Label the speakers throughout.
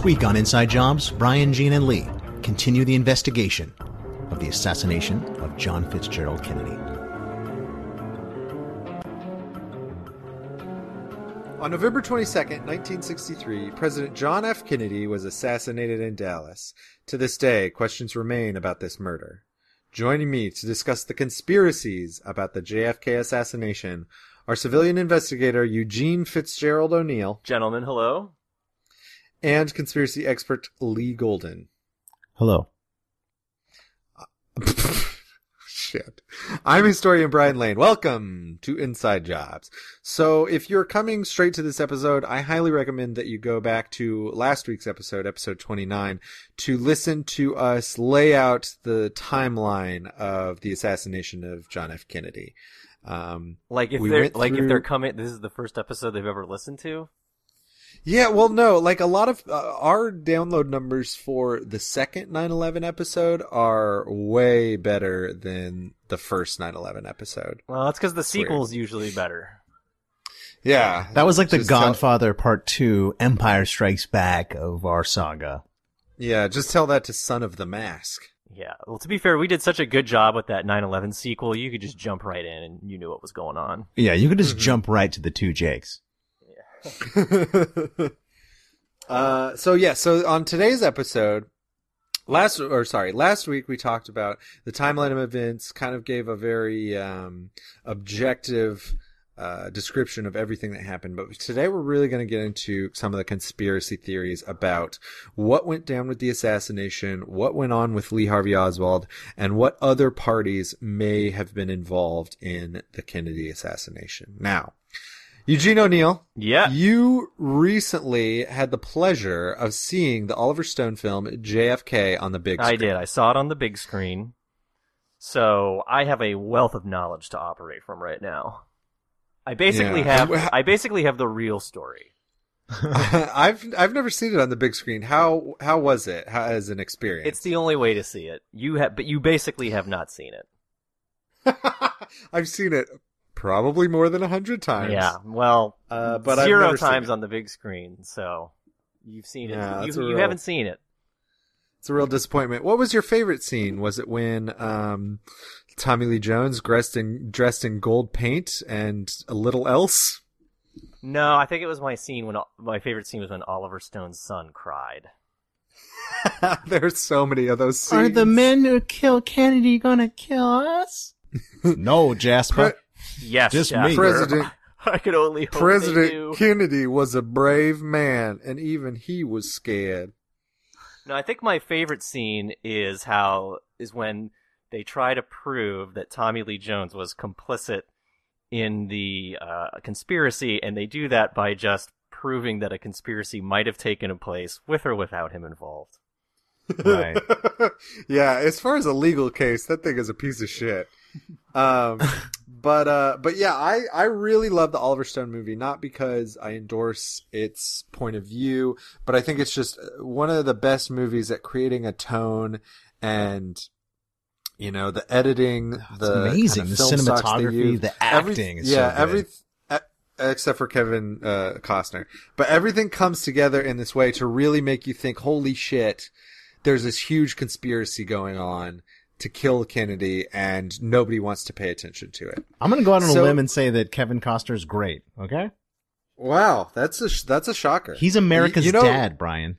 Speaker 1: This week on Inside Jobs, Brian, Gene, and Lee continue the investigation of the assassination of John Fitzgerald Kennedy.
Speaker 2: On November 22nd, 1963, President John F. Kennedy was assassinated in Dallas. To this day, questions remain about this murder. Joining me to discuss the conspiracies about the JFK assassination are civilian investigator Eugene Fitzgerald O'Neill
Speaker 3: Gentlemen, hello.
Speaker 2: And conspiracy expert Lee Golden.
Speaker 1: Hello.
Speaker 2: Shit. I'm historian Brian Lane. Welcome to Inside Jobs. So if you're coming straight to this episode, I highly recommend that you go back to last week's episode, episode 29, to listen to us lay out the timeline of the assassination of John F. Kennedy. Um,
Speaker 3: Like if
Speaker 2: We
Speaker 3: they're
Speaker 2: went
Speaker 3: like if they're coming, this is the first episode they've ever listened to.
Speaker 2: Yeah, well, no, like a lot of uh, our download numbers for the second 9/11 episode are way better than the first 9/11 episode.
Speaker 3: Well, that's because the
Speaker 2: weird.
Speaker 3: sequel's usually better.
Speaker 2: Yeah,
Speaker 1: That was like the
Speaker 2: Just tell-
Speaker 1: Godfather Part 2 Empire Strikes Back of our saga.
Speaker 2: yeah, just tell that to Son of the Mask.
Speaker 3: Yeah. Well, to be fair, we did such a good job with that 9/11 sequel. You could just jump right in and you knew what was going on.
Speaker 1: Yeah, you could just
Speaker 2: Mm-hmm.
Speaker 1: jump right to the two Jakes.
Speaker 2: uh, so yeah, so on today's episode, last or sorry, last week we talked about the timeline of events, kind of gave a very um, objective uh, description of everything that happened. But today we're really going to get into some of the conspiracy theories about what went down with the assassination, what went on with Lee Harvey Oswald, and what other parties may have been involved in the Kennedy assassination. Now, Eugene O'Neill,
Speaker 3: Yeah.
Speaker 2: you recently had the pleasure of seeing the Oliver Stone film JFK on the big screen.
Speaker 3: I did. I saw it on the big screen. So I have a wealth of knowledge to operate from right now. I basically
Speaker 2: Yeah.
Speaker 3: have I basically have the real story.
Speaker 2: I've I've never seen it on the big screen. How how was it? How as an experience?
Speaker 3: It's the only way to see it. You have but you basically have not seen it.
Speaker 2: I've seen it probably more than a hundred times.
Speaker 3: Yeah. Well,
Speaker 2: Uh, but I've
Speaker 3: 0 times
Speaker 2: it.
Speaker 3: on the big screen, so you've seen it.
Speaker 2: Yeah,
Speaker 3: you
Speaker 2: a
Speaker 3: you
Speaker 2: real-
Speaker 3: haven't seen it.
Speaker 2: It's a real disappointment. What was your favorite scene? Was it when um, Tommy Lee Jones dressed in dressed in gold paint and a little else?
Speaker 3: No, I think it was my scene when my favorite scene was when Oliver Stone's son cried.
Speaker 2: There's so many of those scenes.
Speaker 1: Are the men who kill Kennedy gonna kill us? no, Jasper.
Speaker 3: Yes,
Speaker 1: Just
Speaker 3: Jasper.
Speaker 1: me.
Speaker 2: President
Speaker 3: I could only hope
Speaker 2: President. Kennedy was a brave man, and even he was scared.
Speaker 3: No, I think my favorite scene is how is when they try to prove that Tommy Lee Jones was complicit in the uh, conspiracy, and they do that by just proving that a conspiracy might have taken place with or without him involved.
Speaker 1: Right.
Speaker 2: yeah, as far as a legal case, that thing is a piece of shit. Um, but uh, but yeah, I I really love the Oliver Stone movie, not because I endorse its point of view, but I think it's just one of the best movies at creating a tone and. You know the editing,
Speaker 1: It's
Speaker 2: the
Speaker 1: amazing.
Speaker 2: kind of
Speaker 1: the cinematography,
Speaker 2: use.
Speaker 1: the
Speaker 2: Every-
Speaker 1: acting is
Speaker 2: yeah,
Speaker 1: so
Speaker 2: every except for Kevin uh, Costner, but everything comes together in this way to really make you think, "Holy shit!" There's this huge conspiracy going on to kill Kennedy, and nobody wants to pay attention to it.
Speaker 1: I'm gonna go out on
Speaker 2: So-
Speaker 1: a limb and say that Kevin Costner's great. Okay,
Speaker 2: Wow, that's a sh- that's a shocker.
Speaker 1: he's America's
Speaker 2: You know-
Speaker 1: dad, Brian.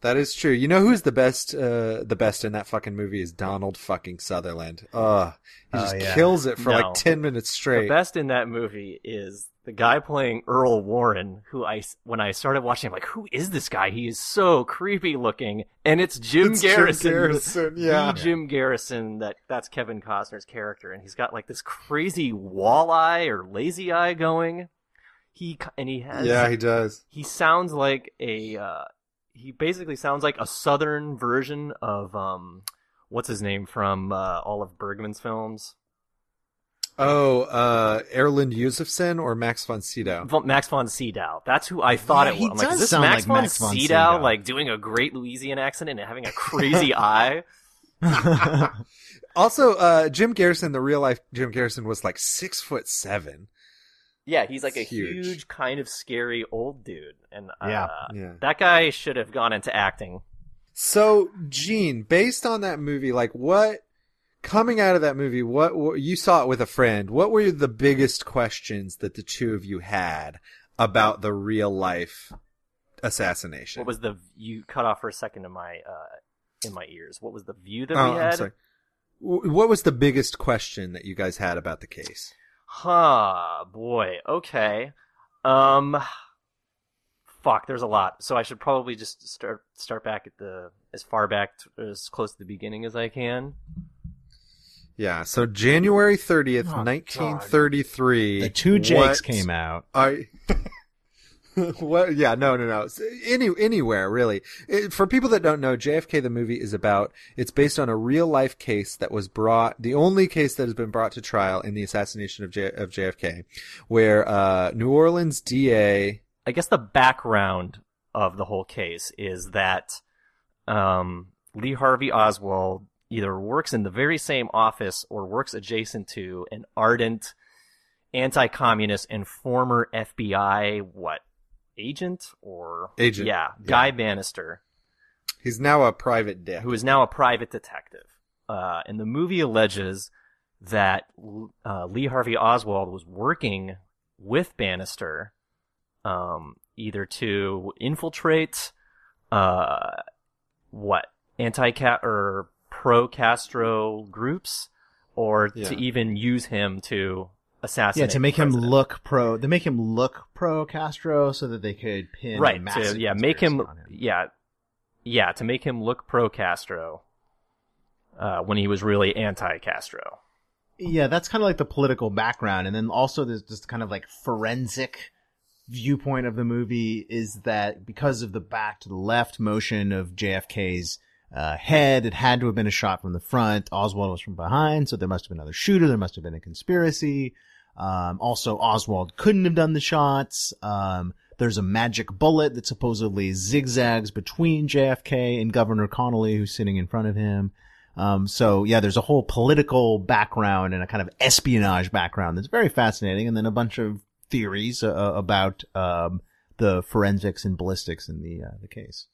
Speaker 2: That is true. You know who's the best? Uh, the best in that fucking movie is Donald fucking Sutherland. Ugh, he
Speaker 1: Oh,
Speaker 2: just
Speaker 1: yeah.
Speaker 2: kills it for
Speaker 3: No.
Speaker 2: like ten minutes straight.
Speaker 3: The best in that movie is the guy playing Earl Warren, who I when I started watching, I'm like, who is this guy? He is so creepy looking, and it's Jim
Speaker 2: It's Jim
Speaker 3: Garrison.
Speaker 2: Garrison,
Speaker 3: the
Speaker 2: yeah.
Speaker 3: Jim Garrison. That that's Kevin Costner's character, and he's got like this crazy walleye or lazy eye going. He and he has
Speaker 2: yeah, he does.
Speaker 3: he sounds like a uh, he basically sounds like a southern version of um what's his name from uh, all of Bergman's films.
Speaker 2: Oh, uh, Erland Josephson or Max von Sydow?
Speaker 3: Von- Max von Sydow. That's who I thought
Speaker 1: Yeah,
Speaker 3: it was. I'm like,
Speaker 1: does
Speaker 3: is this
Speaker 1: sound
Speaker 3: Max
Speaker 1: like
Speaker 3: von
Speaker 1: Max von
Speaker 3: Sydow,
Speaker 1: Sydow.
Speaker 3: like doing a great Louisiana accent and having a crazy eye?
Speaker 2: Also, uh, Jim Garrison, the real life Jim Garrison, was like six foot seven.
Speaker 3: Yeah, he's like
Speaker 2: It's
Speaker 3: a
Speaker 2: huge.
Speaker 3: huge. kind of scary old dude, and uh,
Speaker 4: Yeah.
Speaker 2: Yeah.
Speaker 3: that guy should have gone into acting.
Speaker 2: So, Gene, based on that movie, like what coming out of that movie, what, what you saw it with a friend? What were the biggest questions that the two of you had about the real life assassination?
Speaker 3: What was the you cut off for a second in my uh in my ears? What was the view that
Speaker 2: Oh,
Speaker 3: we
Speaker 2: I'm
Speaker 3: had?
Speaker 2: sorry. What was the biggest question that you guys had about the case?
Speaker 3: Huh, boy. Okay. Um fuck, there's a lot. So I should probably just start start back at the as far back to, as close to the beginning as I can.
Speaker 2: Yeah, so January 30th,
Speaker 4: Oh,
Speaker 2: 1933.
Speaker 4: The two Jakes
Speaker 2: what
Speaker 4: came out.
Speaker 2: I what? Yeah, no, no, no. Any anywhere really. It, for people that don't know, JFK the movie is about. It's based on a real life case that was brought. The only case that has been brought to trial in the assassination of J, of JFK, where uh, New Orleans DA.
Speaker 3: I guess the background of the whole case is that um, Lee Harvey Oswald either works in the very same office or works adjacent to an ardent anti-communist and former FBI what agent or
Speaker 2: Agent,
Speaker 3: Yeah,
Speaker 2: yeah.
Speaker 3: Guy Banister,
Speaker 2: He's now a private dick.
Speaker 3: who is now a private detective. Uh, and the movie alleges that uh, Lee Harvey Oswald was working with Banister, um, either to infiltrate, uh, what anti cat or pro Castro groups, or
Speaker 2: Yeah.
Speaker 3: to even use him to assassinate.
Speaker 4: Yeah, to make him
Speaker 3: president.
Speaker 4: look pro. To make him look pro Castro, so that they could pin
Speaker 3: right. To, yeah, make him,
Speaker 4: on
Speaker 3: Yeah, yeah, to make him look pro Castro. Uh, when he was really anti Castro.
Speaker 4: Yeah, that's kind of like the political background, and then also there's this kind of like forensic viewpoint of the movie is that because of the back to the left motion of JFK's uh, head, it had to have been a shot from the front. Oswald was from behind, so there must have been another shooter. There must have been a conspiracy. Um, also, Oswald couldn't have done the shots. Um, there's a magic bullet that supposedly zigzags between JFK and Governor Connolly, who's sitting in front of him. Um, so yeah, there's a whole political background and a kind of espionage background that's very fascinating, and then a bunch of theories uh, about um, the forensics and ballistics in the uh, the case.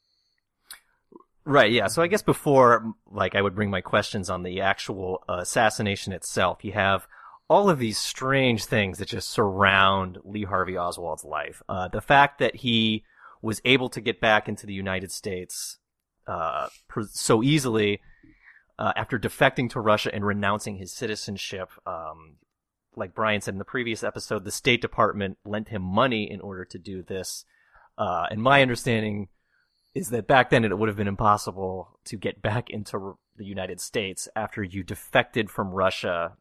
Speaker 3: Right, yeah. So I guess before, like, I would bring my questions on the actual uh, assassination itself, you have all of these strange things that just surround Lee Harvey Oswald's life. Uh, the fact that he was able to get back into the United States uh, so easily uh, after defecting to Russia and renouncing his citizenship. Um, like Brian said in the previous episode, the State Department lent him money in order to do this. Uh, and my understanding is that back then it would have been impossible to get back into the United States after you defected from Russia,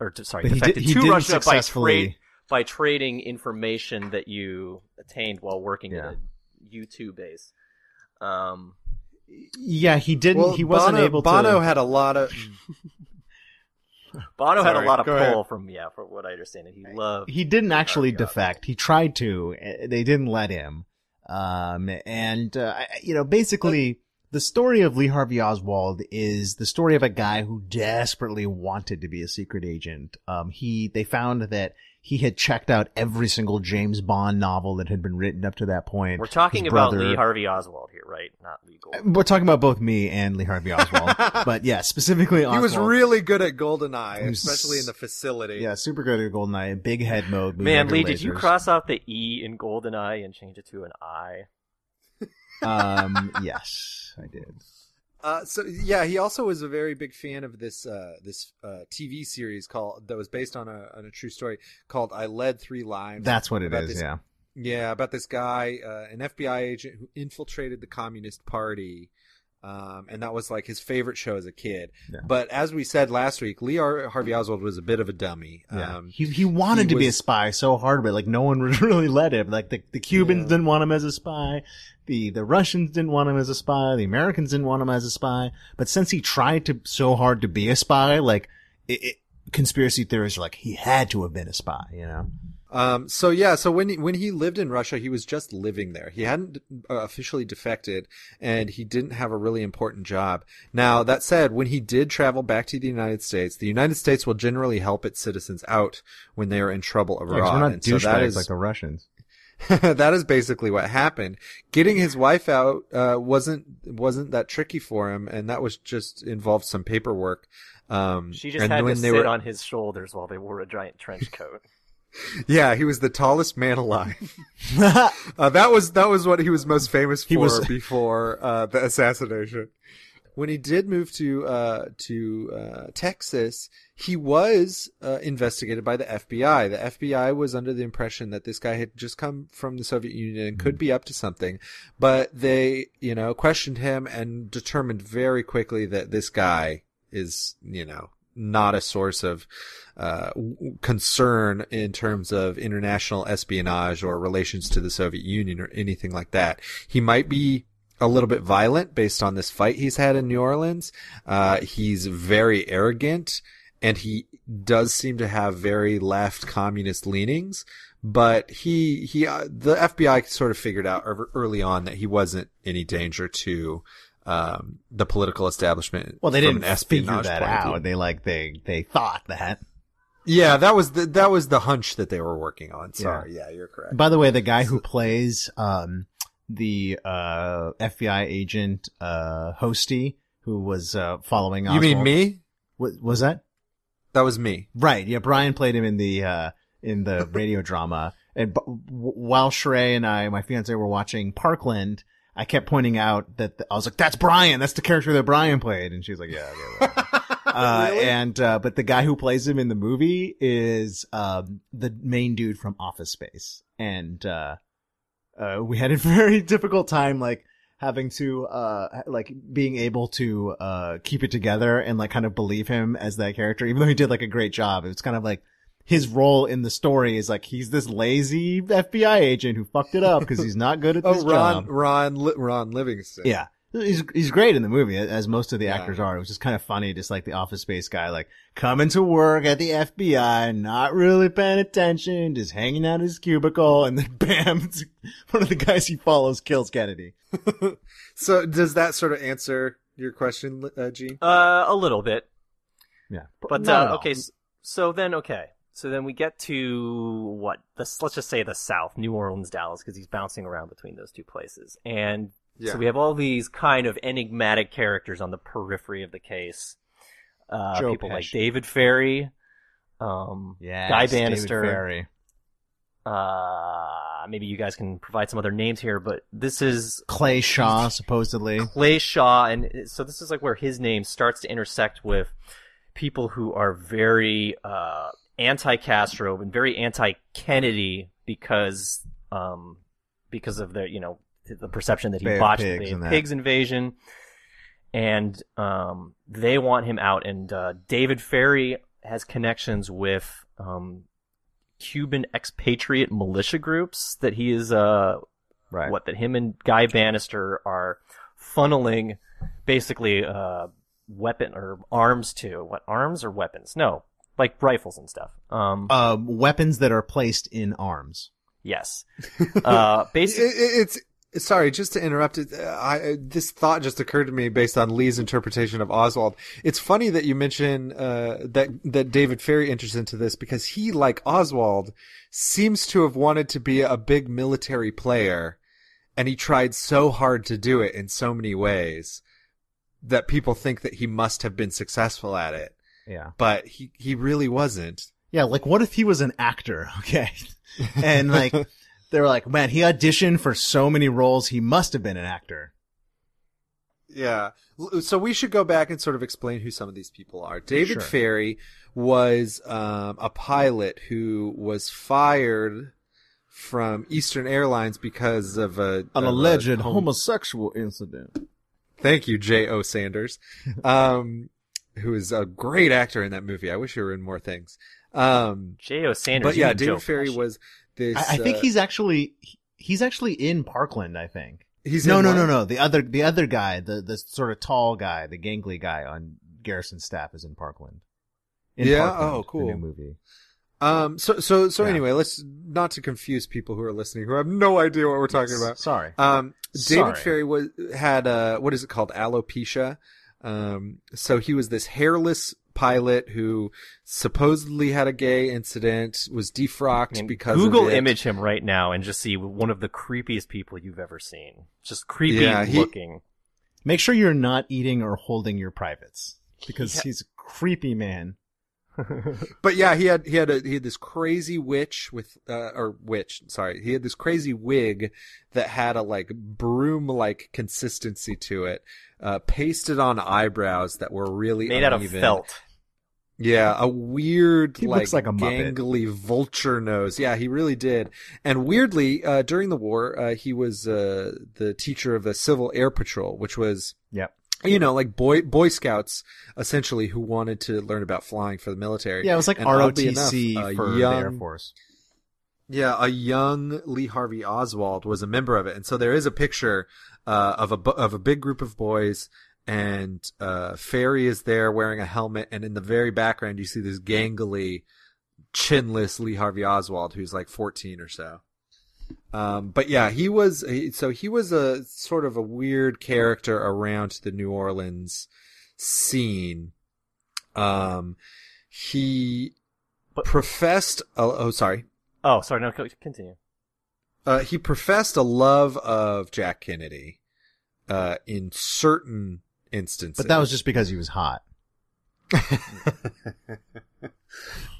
Speaker 3: or to, sorry,
Speaker 4: But he did-
Speaker 3: defected
Speaker 4: he
Speaker 3: to
Speaker 4: didn't
Speaker 3: Russia by
Speaker 4: successfully-
Speaker 3: trade by trading information that you attained while working
Speaker 4: Yeah.
Speaker 3: at a U two base. Um,
Speaker 4: Yeah, he didn't.
Speaker 2: Well,
Speaker 4: he wasn't
Speaker 2: Bono,
Speaker 4: able to.
Speaker 2: Bono had a lot of.
Speaker 3: Bono had a lot of
Speaker 2: go ahead.
Speaker 3: pull from yeah, from what I understand, and he loved.
Speaker 4: he didn't actually
Speaker 3: Harvey
Speaker 4: defect. He tried to. uh, They didn't let him. Um, and, uh, you know, basically the story of Lee Harvey Oswald is the story of a guy who desperately wanted to be a secret agent. Um, he, they found that he had checked out every single James Bond novel that had been written up to that point.
Speaker 3: We're talking
Speaker 4: His
Speaker 3: about
Speaker 4: brother-
Speaker 3: Lee Harvey Oswald here, right? Not legal.
Speaker 4: We're talking about both me and Lee Harvey Oswald, but yeah, specifically
Speaker 2: He was really good at GoldenEye,
Speaker 4: He was-
Speaker 2: especially in the facility.
Speaker 4: yeah, super good at GoldenEye, big head mode.
Speaker 3: Man,
Speaker 4: under
Speaker 3: Lee, did you cross out the E in GoldenEye and change it to an I?
Speaker 4: Um, yes, I did.
Speaker 2: Uh, so yeah, he also was a very big fan of this uh, this uh, TV series called that was based on a on a true story called "I Led Three Lives."
Speaker 4: That's what it is.
Speaker 2: This-
Speaker 4: Yeah.
Speaker 2: Yeah, about this guy, uh, an FBI agent who infiltrated the Communist Party. Um, and that was like his favorite show as a kid.
Speaker 4: Yeah.
Speaker 2: But as we said last week, Lee Har- Harvey Oswald was a bit of a dummy.
Speaker 4: Yeah.
Speaker 2: Um,
Speaker 4: he he wanted
Speaker 2: he
Speaker 4: to be a spy so hard, but like no one would really let him. Like the, the Cubans
Speaker 2: Yeah.
Speaker 4: didn't want him as a spy. The the Russians didn't want him as a spy. The Americans didn't want him as a spy. But since he tried to so hard to be a spy, like it, it, conspiracy theorists are like he had to have been a spy. You know.
Speaker 2: Um, so yeah, so when he, when he lived in Russia, he was just living there. He hadn't uh, officially defected and he didn't have a really important job. Now, that said, when he did travel back to the United States, the United States will generally help its citizens out when they are in trouble
Speaker 4: Yeah,
Speaker 2: abroad.
Speaker 4: we're not
Speaker 2: and so that
Speaker 4: douchebags
Speaker 2: is,
Speaker 4: like the Russians.
Speaker 2: that is basically what happened. Getting his wife out uh, wasn't wasn't that tricky for him, and that was just involved some paperwork. Um,
Speaker 3: She just
Speaker 2: and
Speaker 3: had to sit
Speaker 2: they were,
Speaker 3: on his shoulders while they wore a giant trench coat.
Speaker 2: yeah, he was the tallest man alive. Uh, that was that was what he was most famous for
Speaker 4: He was-
Speaker 2: before uh, the assassination. When he did move to uh, to uh, Texas, he was uh, investigated by the FBI. The FBI was under the impression that this guy had just come from the Soviet Union and could be up to something, but they, you know, questioned him and determined very quickly that this guy is, you know, not a source of uh, concern in terms of international espionage or relations to the Soviet Union or anything like that. He might be a little bit violent based on this fight he's had in New Orleans. Uh, he's very arrogant and he does seem to have very left communist leanings. But he, he, uh, the FBI sort of figured out early on that he wasn't any danger to, um, the political establishment.
Speaker 4: Well, they didn't figure that out. They like they they thought that.
Speaker 2: Yeah, that was the that was the hunch that they were working on. Sorry, yeah, you're correct.
Speaker 4: By the way, the guy who plays um the uh FBI agent uh Hosty who was uh following
Speaker 2: you mean me?
Speaker 4: Was, was that
Speaker 2: That was me.
Speaker 4: right? Yeah, Brian played him in the uh in the radio drama. And b- while Sheree and I, my fiance, were watching Parkland, I kept pointing out that the, I was like, "That's Brian. That's the character that Brian played." And she was like, "Yeah." yeah, yeah. Uh,
Speaker 2: Really?
Speaker 4: and, uh, but the guy who plays him in the movie is, um, the main dude from Office Space. And, uh, uh, we had a very difficult time, like, having to, uh, like, being able to, uh, keep it together and, like, kind of believe him as that character, even though he did, like, a great job. It was kind of like, his role in the story is like, he's this lazy FBI agent who fucked it up because he's not good at this
Speaker 2: Oh, Ron,
Speaker 4: job.
Speaker 2: Ron, Ron Livingston.
Speaker 4: Yeah. He's, he's great in the movie, as most of the
Speaker 2: Yeah.
Speaker 4: actors are. It was just kind of funny, just like the office space guy, like coming to work at the FBI, not really paying attention, just hanging out in his cubicle, and then bam, one of the guys he follows kills Kennedy.
Speaker 2: So does that sort of answer your question, uh, Gene?
Speaker 3: Uh, a little bit.
Speaker 4: Yeah.
Speaker 3: But uh, okay, s- so then okay, so then we get to what? This, let's just say the South, New Orleans, Dallas, because he's bouncing around between those two places, and
Speaker 2: Yeah.
Speaker 3: so we have all these kind of enigmatic characters on the periphery of the case. Uh,
Speaker 4: Joe
Speaker 3: people like David Ferrie, um,
Speaker 4: Yeah.
Speaker 3: Guy
Speaker 4: David
Speaker 3: Banister.
Speaker 4: Ferrie.
Speaker 3: Uh, maybe you guys can provide some other names here, but this is
Speaker 4: Clay Shaw, supposedly.
Speaker 3: Clay Shaw, and so this is like where his name starts to intersect with people who are very uh, anti-Castro and very anti-Kennedy because um, because of their you know the perception that he
Speaker 4: Bay
Speaker 3: botched
Speaker 4: Pigs
Speaker 3: the
Speaker 4: and that.
Speaker 3: Pigs invasion, and um, they want him out. And uh, David Ferrie has connections with um, Cuban expatriate militia groups that he is uh,
Speaker 4: Right.
Speaker 3: what that him and Guy Banister are funneling basically uh weapon or arms to what arms or weapons no like rifles and stuff um
Speaker 4: Uh, weapons that are placed in arms.
Speaker 3: yes uh basically
Speaker 2: it- it's sorry, just to interrupt. It, I, this thought just occurred to me based on Lee's interpretation of Oswald. It's funny that you mention uh, that that David Ferrie enters into this because he, like Oswald, seems to have wanted to be a big military player, and he tried so hard to do it in so many ways that people think that he must have been successful at it,
Speaker 4: Yeah.
Speaker 2: but he he really wasn't.
Speaker 4: Yeah, like what if he was an actor? Okay. And like, they were like, man, he auditioned for so many roles, he must have been an actor.
Speaker 2: Yeah. So we should go back and sort of explain who some of these people are. David
Speaker 4: Sure.
Speaker 2: Ferrie was um, a pilot who was fired from Eastern Airlines because of a
Speaker 4: An
Speaker 2: of a
Speaker 4: alleged
Speaker 2: hom-
Speaker 4: homosexual incident.
Speaker 2: Thank you, Jay O. Sanders, um, who is a great actor in that movie. I wish he were in more things. Um,
Speaker 3: Jay O. Sanders
Speaker 2: but yeah,
Speaker 3: mean Joe
Speaker 2: David Ferrie
Speaker 3: Pesci.
Speaker 2: was this.
Speaker 4: I, I think
Speaker 2: uh,
Speaker 4: he's actually, he's actually in Parkland, I think.
Speaker 2: he's
Speaker 4: no,
Speaker 2: in
Speaker 4: no,
Speaker 2: one?
Speaker 4: no, no. The other, the other guy, the, the sort of tall guy, the gangly guy on Garrison staff is in Parkland. In
Speaker 2: Yeah?
Speaker 4: Parkland,
Speaker 2: Oh,
Speaker 4: the
Speaker 2: cool.
Speaker 4: new movie.
Speaker 2: Um. So so so
Speaker 4: Yeah.
Speaker 2: anyway, let's not to confuse people who are listening who have no idea what we're talking about.
Speaker 4: Sorry.
Speaker 2: Um, David
Speaker 4: Sorry.
Speaker 2: Ferrie was had uh what is it called alopecia. Um, so he was this hairless pilot who supposedly had a gay incident, was defrocked
Speaker 3: I mean,
Speaker 2: because
Speaker 3: Google
Speaker 2: of it.
Speaker 3: image him right now and just see one of the creepiest people you've ever seen. Just creepy
Speaker 2: Yeah, he-
Speaker 3: looking.
Speaker 4: Make sure you're not eating or holding your privates because
Speaker 3: Yeah.
Speaker 4: he's a creepy man.
Speaker 2: But yeah, he had he had a he had this crazy witch with uh, or witch, sorry, he had this crazy wig that had a like broom like consistency to it, uh, pasted on eyebrows that were really
Speaker 3: Made out of felt.
Speaker 2: Yeah, a weird,
Speaker 4: He
Speaker 2: like,
Speaker 4: like a Muppet.
Speaker 2: gangly vulture nose. Yeah, he really did. And weirdly, uh, during the war, uh, he was uh, the teacher of the Civil Air Patrol, which was
Speaker 4: Yep.
Speaker 2: you know, like boy Boy Scouts, essentially, who wanted to learn about flying for the military.
Speaker 4: Yeah, it was like
Speaker 2: And
Speaker 4: ROTC
Speaker 2: enough,
Speaker 4: for the Air Force.
Speaker 2: Yeah, a young Lee Harvey Oswald was a member of it, and so there is a picture uh, of a of a big group of boys, and uh, Ferrie is there wearing a helmet, and in the very background you see this gangly, chinless Lee Harvey Oswald who's like fourteen or so. Um, but yeah, he was he, so he was a sort of a weird character around the New Orleans scene. Um, he
Speaker 3: But-
Speaker 2: professed. Oh, oh, sorry.
Speaker 3: Oh, sorry. No, continue.
Speaker 2: Uh, he professed a love of Jack Kennedy, uh, in certain instances.
Speaker 4: But that was just because he was hot.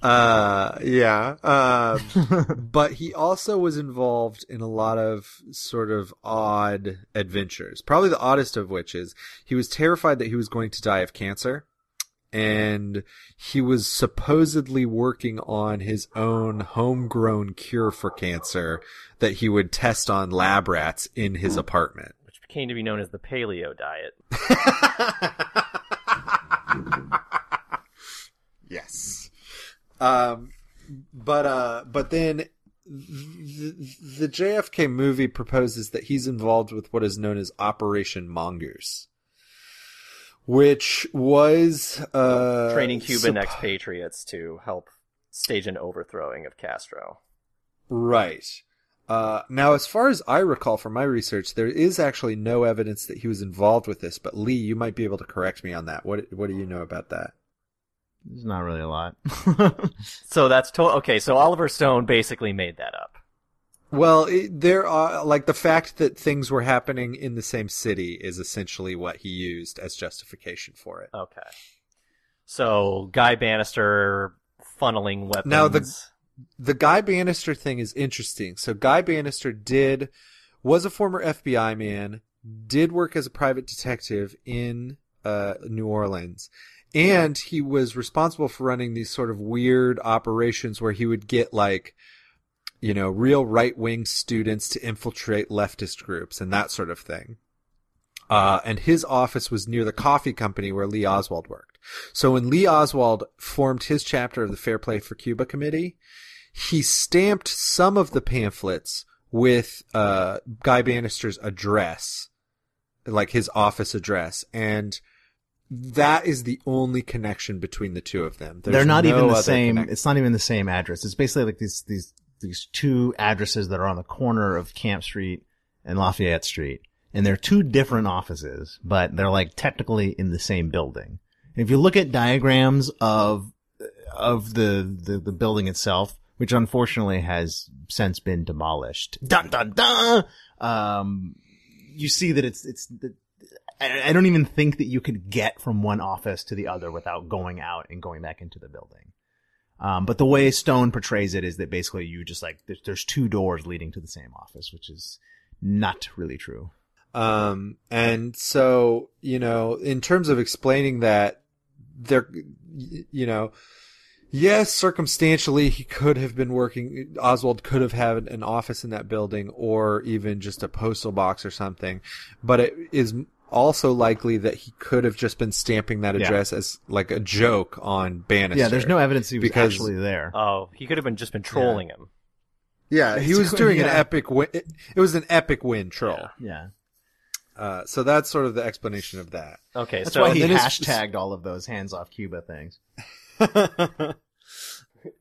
Speaker 2: uh, yeah. Um, but he also was involved in a lot of sort of odd adventures. Probably the oddest of which is he was terrified that he was going to die of cancer. And he was supposedly working on his own homegrown cure for cancer that he would test on lab rats in his apartment.
Speaker 3: Came to be known as the paleo diet.
Speaker 2: yes. Um, but uh, but then the, the JFK movie proposes that he's involved with what is known as Operation Mongoose, which was uh
Speaker 3: Training Cuban
Speaker 2: supp-
Speaker 3: expatriates to help stage an overthrowing of Castro.
Speaker 2: Right. Uh, now, as far as I recall from my research, there is actually no evidence that he was involved with this. But Lee, you might be able to correct me on that. What What do you know about that?
Speaker 4: There's not really a lot.
Speaker 3: So that's to- okay. So Oliver Stone basically made that up.
Speaker 2: Well, it, there are like the fact that things were happening in the same city is essentially what he used as justification for it.
Speaker 3: Okay. So Guy Banister funneling weapons.
Speaker 2: Now, the- The Guy Banister thing is interesting. So Guy Banister did was a former FBI man, did work as a private detective in uh, New Orleans, and he was responsible for running these sort of weird operations where he would get like you know, real right wing students to infiltrate leftist groups and that sort of thing. Uh, and his office was near the coffee company where Lee Oswald worked. So when Lee Oswald formed his chapter of the Fair Play for Cuba Committee, he stamped some of the pamphlets with, uh, Guy Banister's address, like his office address. And that is the only connection between the two of them. There's
Speaker 4: They're not
Speaker 2: no
Speaker 4: even the same.
Speaker 2: connect-
Speaker 4: It's not even the same address. It's basically like these these these two addresses that are on the corner of Camp Street and Lafayette Street, and they're two different offices, but they're like technically in the same building. And if you look at diagrams of of the the, the building itself, which unfortunately has since been demolished, dun dun dun. Um, you see that it's it's. The, I I don't even think that you could get from one office to the other without going out and going back into the building. Um, but the way Stone portrays it is that basically you just like there's, there's two doors leading to the same office, which is not really true.
Speaker 2: Um, and so, you know, in terms of explaining that, there, you know, yes, circumstantially, he could have been working, Oswald could have had an office in that building or even just a postal box or something, but it is also likely that he could have just been stamping that
Speaker 4: Yeah.
Speaker 2: address as like a joke on Banister.
Speaker 4: Yeah, there's no evidence he was
Speaker 2: Because-
Speaker 4: actually there.
Speaker 3: Oh, he could have been just been trolling him.
Speaker 2: Yeah, he was
Speaker 4: Basically,
Speaker 2: doing an epic win. It, it was an epic win troll.
Speaker 3: Yeah.
Speaker 4: yeah,
Speaker 2: Uh, so that's sort of the explanation of that.
Speaker 3: Okay,
Speaker 4: that's
Speaker 3: so
Speaker 4: why he
Speaker 2: and then it's-
Speaker 4: hashtagged all of those hands off Cuba things.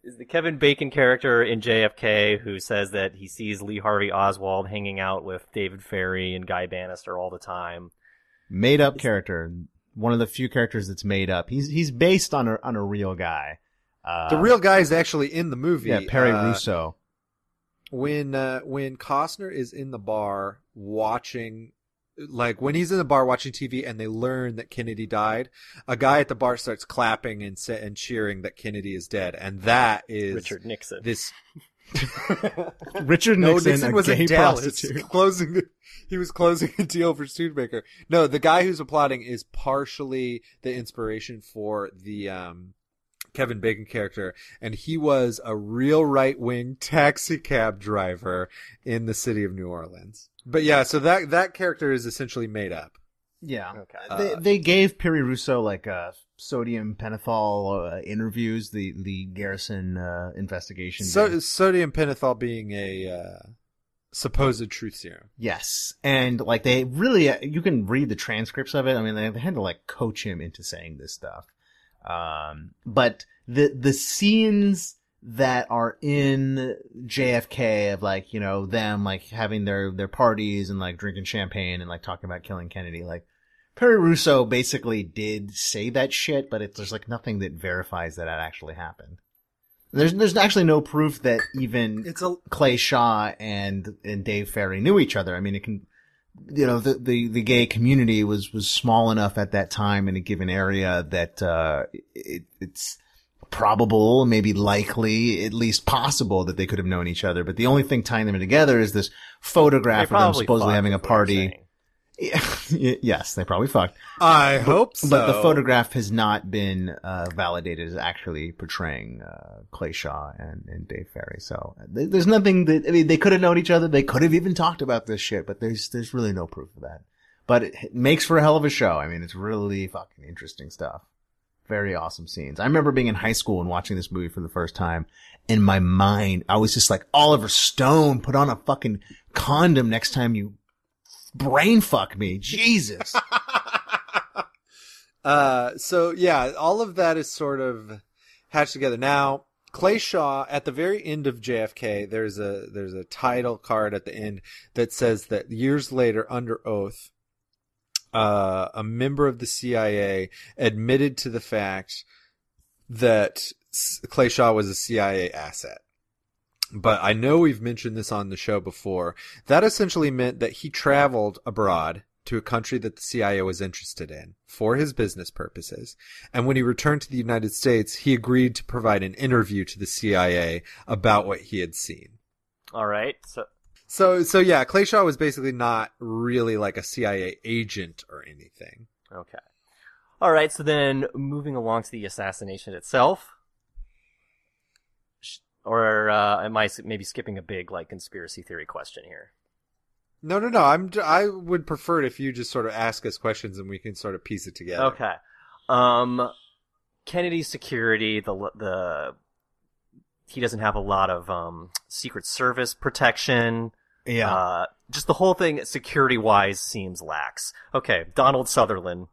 Speaker 3: is the Kevin Bacon character in JFK who says that he sees Lee Harvey Oswald hanging out with David Ferrie and Guy Banister all the time.
Speaker 4: Made up character. One of the few characters that's made up. He's he's based on a on a real guy. Uh,
Speaker 2: the real guy is actually in the movie.
Speaker 4: yeah Perry
Speaker 2: Uh,
Speaker 4: Russo.
Speaker 2: when uh, when Costner is in the bar watching like when he's in the bar watching TV and they learn that Kennedy died, a guy at the bar starts clapping and sa- and cheering that Kennedy is dead, and that is
Speaker 3: Richard Nixon.
Speaker 2: This
Speaker 4: Richard
Speaker 2: no,
Speaker 4: Nixon,
Speaker 2: Nixon
Speaker 4: a
Speaker 2: was
Speaker 4: gay
Speaker 2: in Dallas
Speaker 4: prostitute.
Speaker 2: closing. The, he was closing a deal for Studebaker. No, the guy who's applauding is partially the inspiration for the um, Kevin Bacon character, and he was a real right wing taxi cab driver in the city of New Orleans. But yeah, so that that character is essentially made up.
Speaker 4: Yeah.
Speaker 3: Okay.
Speaker 4: they,
Speaker 2: Uh,
Speaker 4: they gave Perry Russo like uh, sodium pentothal uh, interviews, the the Garrison uh, investigation.
Speaker 2: So,
Speaker 4: did.
Speaker 2: sodium pentothal being a uh, supposed truth serum.
Speaker 4: yes, and like they really, uh, you can read the transcripts of it. I mean, they, they had to like coach him into saying this stuff. Um, but the the scenes that are in JFK of like you know them like having their their parties and like drinking champagne and like talking about killing Kennedy, like Perry Russo basically did say that shit, but it's there's like nothing that verifies that that actually happened. There's there's actually no proof that even
Speaker 2: It's a
Speaker 4: Clay Shaw and and Dave Ferrie knew each other. I mean, it can, you know, the the, the gay community was was small enough at that time in a given area that uh, it, it's probable, maybe likely, at least possible that they could have known each other. But the only thing tying them together is this
Speaker 3: They
Speaker 4: photograph of them supposedly having a
Speaker 3: is what you're
Speaker 4: party. yes, they probably fucked.
Speaker 2: I hope so.
Speaker 4: But the photograph has not been uh, validated as actually portraying uh, Clay Shaw and, and Dave Ferrie. So th- there's nothing that I mean they could have known each other. They could have even talked about this shit, but there's there's really no proof of that. But it, it makes for a hell of a show. I mean, it's really fucking interesting stuff. Very awesome scenes. I remember being in high school and watching this movie for the first time. In my mind, I was just like, Oliver Stone, put on a fucking condom next time you brain fuck me. Jesus.
Speaker 2: uh, so yeah, all of that is sort of hatched together. Now, Clay Shaw at the very end of JFK, there's a there's a title card at the end that says that years later, under oath, uh, a member of the CIA admitted to the fact that Clay Shaw was a CIA asset. But I know we've mentioned this on the show before. That essentially meant that he traveled abroad to a country that the CIA was interested in for his business purposes. And when he returned to the United States, he agreed to provide an interview to the CIA about what he had seen.
Speaker 3: All right. So
Speaker 2: So, so yeah, Clay Shaw was basically not really like a CIA agent or anything.
Speaker 3: okay. All right. So then, moving along to the assassination itself, or uh, am I maybe skipping a big like conspiracy theory question here?
Speaker 2: No, no, no. I'm. I would prefer it if you just sort of ask us questions and we can sort of piece it together.
Speaker 3: Okay. Um, Kennedy's security, the the he doesn't have a lot of um Secret Service protection.
Speaker 4: Yeah.
Speaker 3: Uh, just the whole thing, security wise, seems lax. Okay, Donald Sutherland.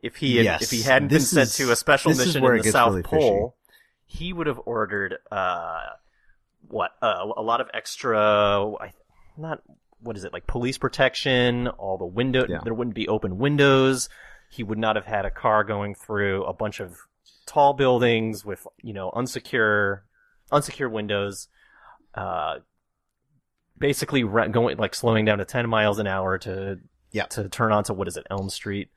Speaker 3: If he had,
Speaker 4: Yes.
Speaker 3: if he hadn't
Speaker 4: This
Speaker 3: been
Speaker 4: is-
Speaker 3: sent to a special mission in the South
Speaker 4: really
Speaker 3: Pole, he would have ordered uh what uh, a lot of extra. I, not what is it like police protection? All the window
Speaker 4: Yeah.
Speaker 3: there wouldn't be open windows. He would not have had a car going through a bunch of tall buildings with you know unsecure unsecure windows. Uh, basically ra- going like slowing down to 10 miles an hour to
Speaker 4: Yeah.
Speaker 3: to turn onto what is it Elm Street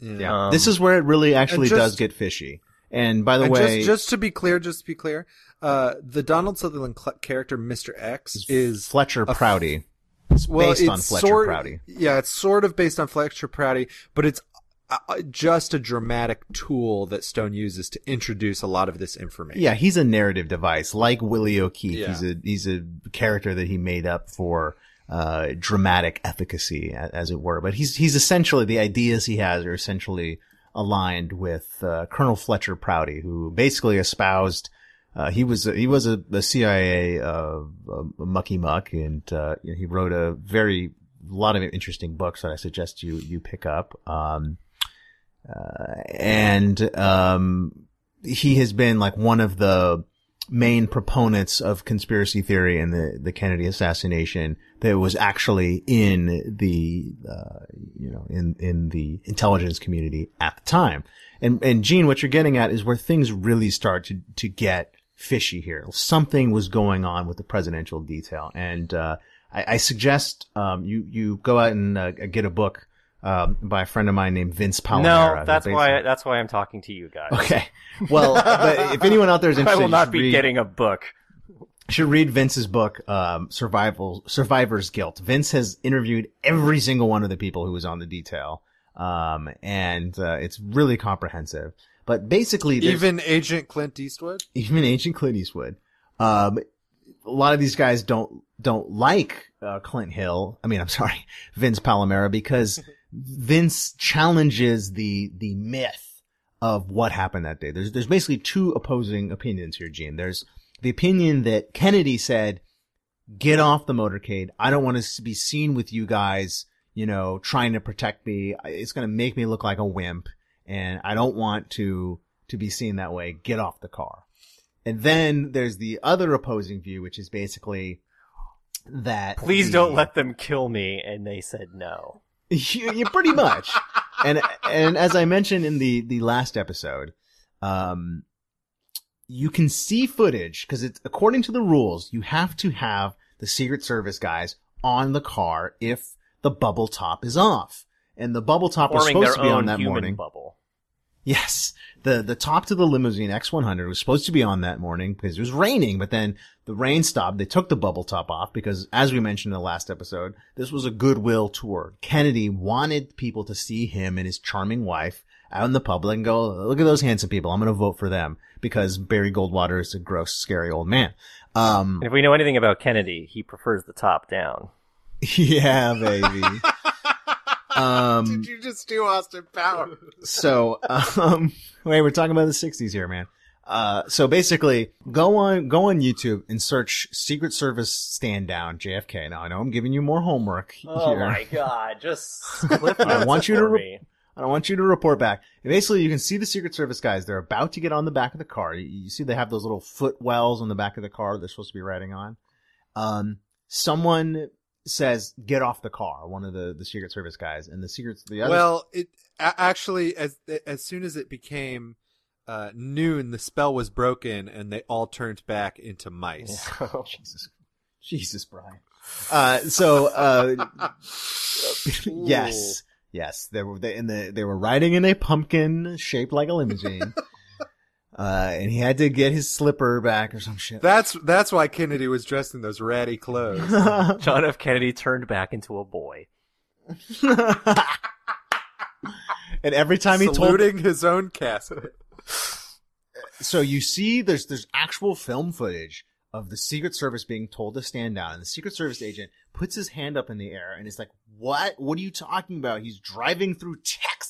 Speaker 2: Yeah.
Speaker 3: Um,
Speaker 4: this is where it really actually
Speaker 2: just-
Speaker 4: does get fishy. And by the
Speaker 2: And
Speaker 4: way,
Speaker 2: just, just to be clear, just to be clear, uh, the Donald Sutherland cl- character, Mr. X, is
Speaker 4: Fletcher
Speaker 2: f-
Speaker 4: Prouty. It's
Speaker 2: well,
Speaker 4: based on Fletcher
Speaker 2: sort-
Speaker 4: Prouty.
Speaker 2: Yeah, it's sort of based on Fletcher Prouty, but it's uh, uh, just a dramatic tool that Stone uses to introduce a lot of this information.
Speaker 4: Yeah, he's a narrative device, like Willie O'Keefe.
Speaker 2: Yeah.
Speaker 4: He's a he's a character that he made up for uh, dramatic efficacy, as it were. But he's he's essentially the ideas he has are essentially aligned with uh, Colonel Fletcher Prouty, who basically espoused. Uh, he was he was a, a CIA uh, a mucky muck, and uh, he wrote a very lot of interesting books that I suggest you you pick up. Um, uh, and um, he has been like one of the main proponents of conspiracy theory and the, the Kennedy assassination that was actually in the, uh, you know, in, in the intelligence community at the time. And, and Gene, what you're getting at is where things really start to, to get fishy here. Something was going on with the presidential detail. And, uh, I, I suggest, um, you, you go out and uh, get a book, um, by a friend of mine named Vince Palamara.
Speaker 3: No, that's why that's why I'm talking to you guys.
Speaker 4: Okay. Well, but if anyone out there is interested,
Speaker 3: I will not be
Speaker 4: read,
Speaker 3: getting a book.
Speaker 4: Should read Vince's book, um, Survival Survivor's Guilt. Vince has interviewed every single one of the people who was on the detail, um, and uh, it's really comprehensive. But basically,
Speaker 2: even Agent Clint Eastwood,
Speaker 4: even Agent Clint Eastwood, um, a lot of these guys don't don't like uh, Clint Hill. I mean, I'm sorry, Vince Palamara, because Vince challenges the the myth of what happened that day. There's there's basically two opposing opinions here, Gene. There's the opinion that Kennedy said, "Get off the motorcade. I don't want to be seen with you guys, you know, trying to protect me. It's going to make me look like a wimp, and I don't want to to be seen that way. Get off the car." And then there's the other opposing view, which is basically that
Speaker 3: please
Speaker 4: the,
Speaker 3: don't let them kill me, and they said no.
Speaker 4: You, you pretty much. and and as I mentioned in the the last episode, um, you can see footage because it's according to the rules. You have to have the Secret Service guys on the car if the bubble top is off, and the bubble top was supposed to be on that morning.
Speaker 3: Bubble.
Speaker 4: Yes, the the top to the limousine X100 was supposed to be on that morning because it was raining, but then the rain stopped. They took the bubble top off because, as we mentioned in the last episode, this was a goodwill tour. Kennedy wanted people to see him and his charming wife out in the public and go, "Look at those handsome people. I'm going to vote for them because Barry Goldwater is a gross, scary old man." Um,
Speaker 3: if we know anything about Kennedy, he prefers the top down.
Speaker 4: Yeah, baby.
Speaker 2: Um, Did you just do Austin Power?
Speaker 4: so, um, wait, we're talking about the '60s here, man. Uh, so basically, go on, go on YouTube and search Secret Service stand down JFK. Now I know I'm giving you more homework.
Speaker 3: Oh
Speaker 4: here.
Speaker 3: my god, just
Speaker 4: I want you to.
Speaker 3: Re-
Speaker 4: I want you to report back. basically, you can see the Secret Service guys. They're about to get on the back of the car. You, you see they have those little foot wells on the back of the car they're supposed to be riding on. Um, someone says get off the car one of the the secret service guys. And the secret the other
Speaker 2: well it actually as as soon as it became uh, noon the spell was broken and they all turned back into mice.
Speaker 4: Jesus. Jesus brian. Uh so uh yes. Yes. They were they, and the, they were riding in a pumpkin shaped like a limousine Uh, and he had to get his slipper back or some shit.
Speaker 2: That's that's why Kennedy was dressed in those ratty clothes.
Speaker 3: John F. Kennedy turned back into a boy.
Speaker 4: and every time he
Speaker 2: saluting
Speaker 4: told...
Speaker 2: his own casket.
Speaker 4: So you see, there's there's actual film footage of the Secret Service being told to stand down, and the Secret Service agent puts his hand up in the air and is like, "What? What are you talking about? He's driving through Texas.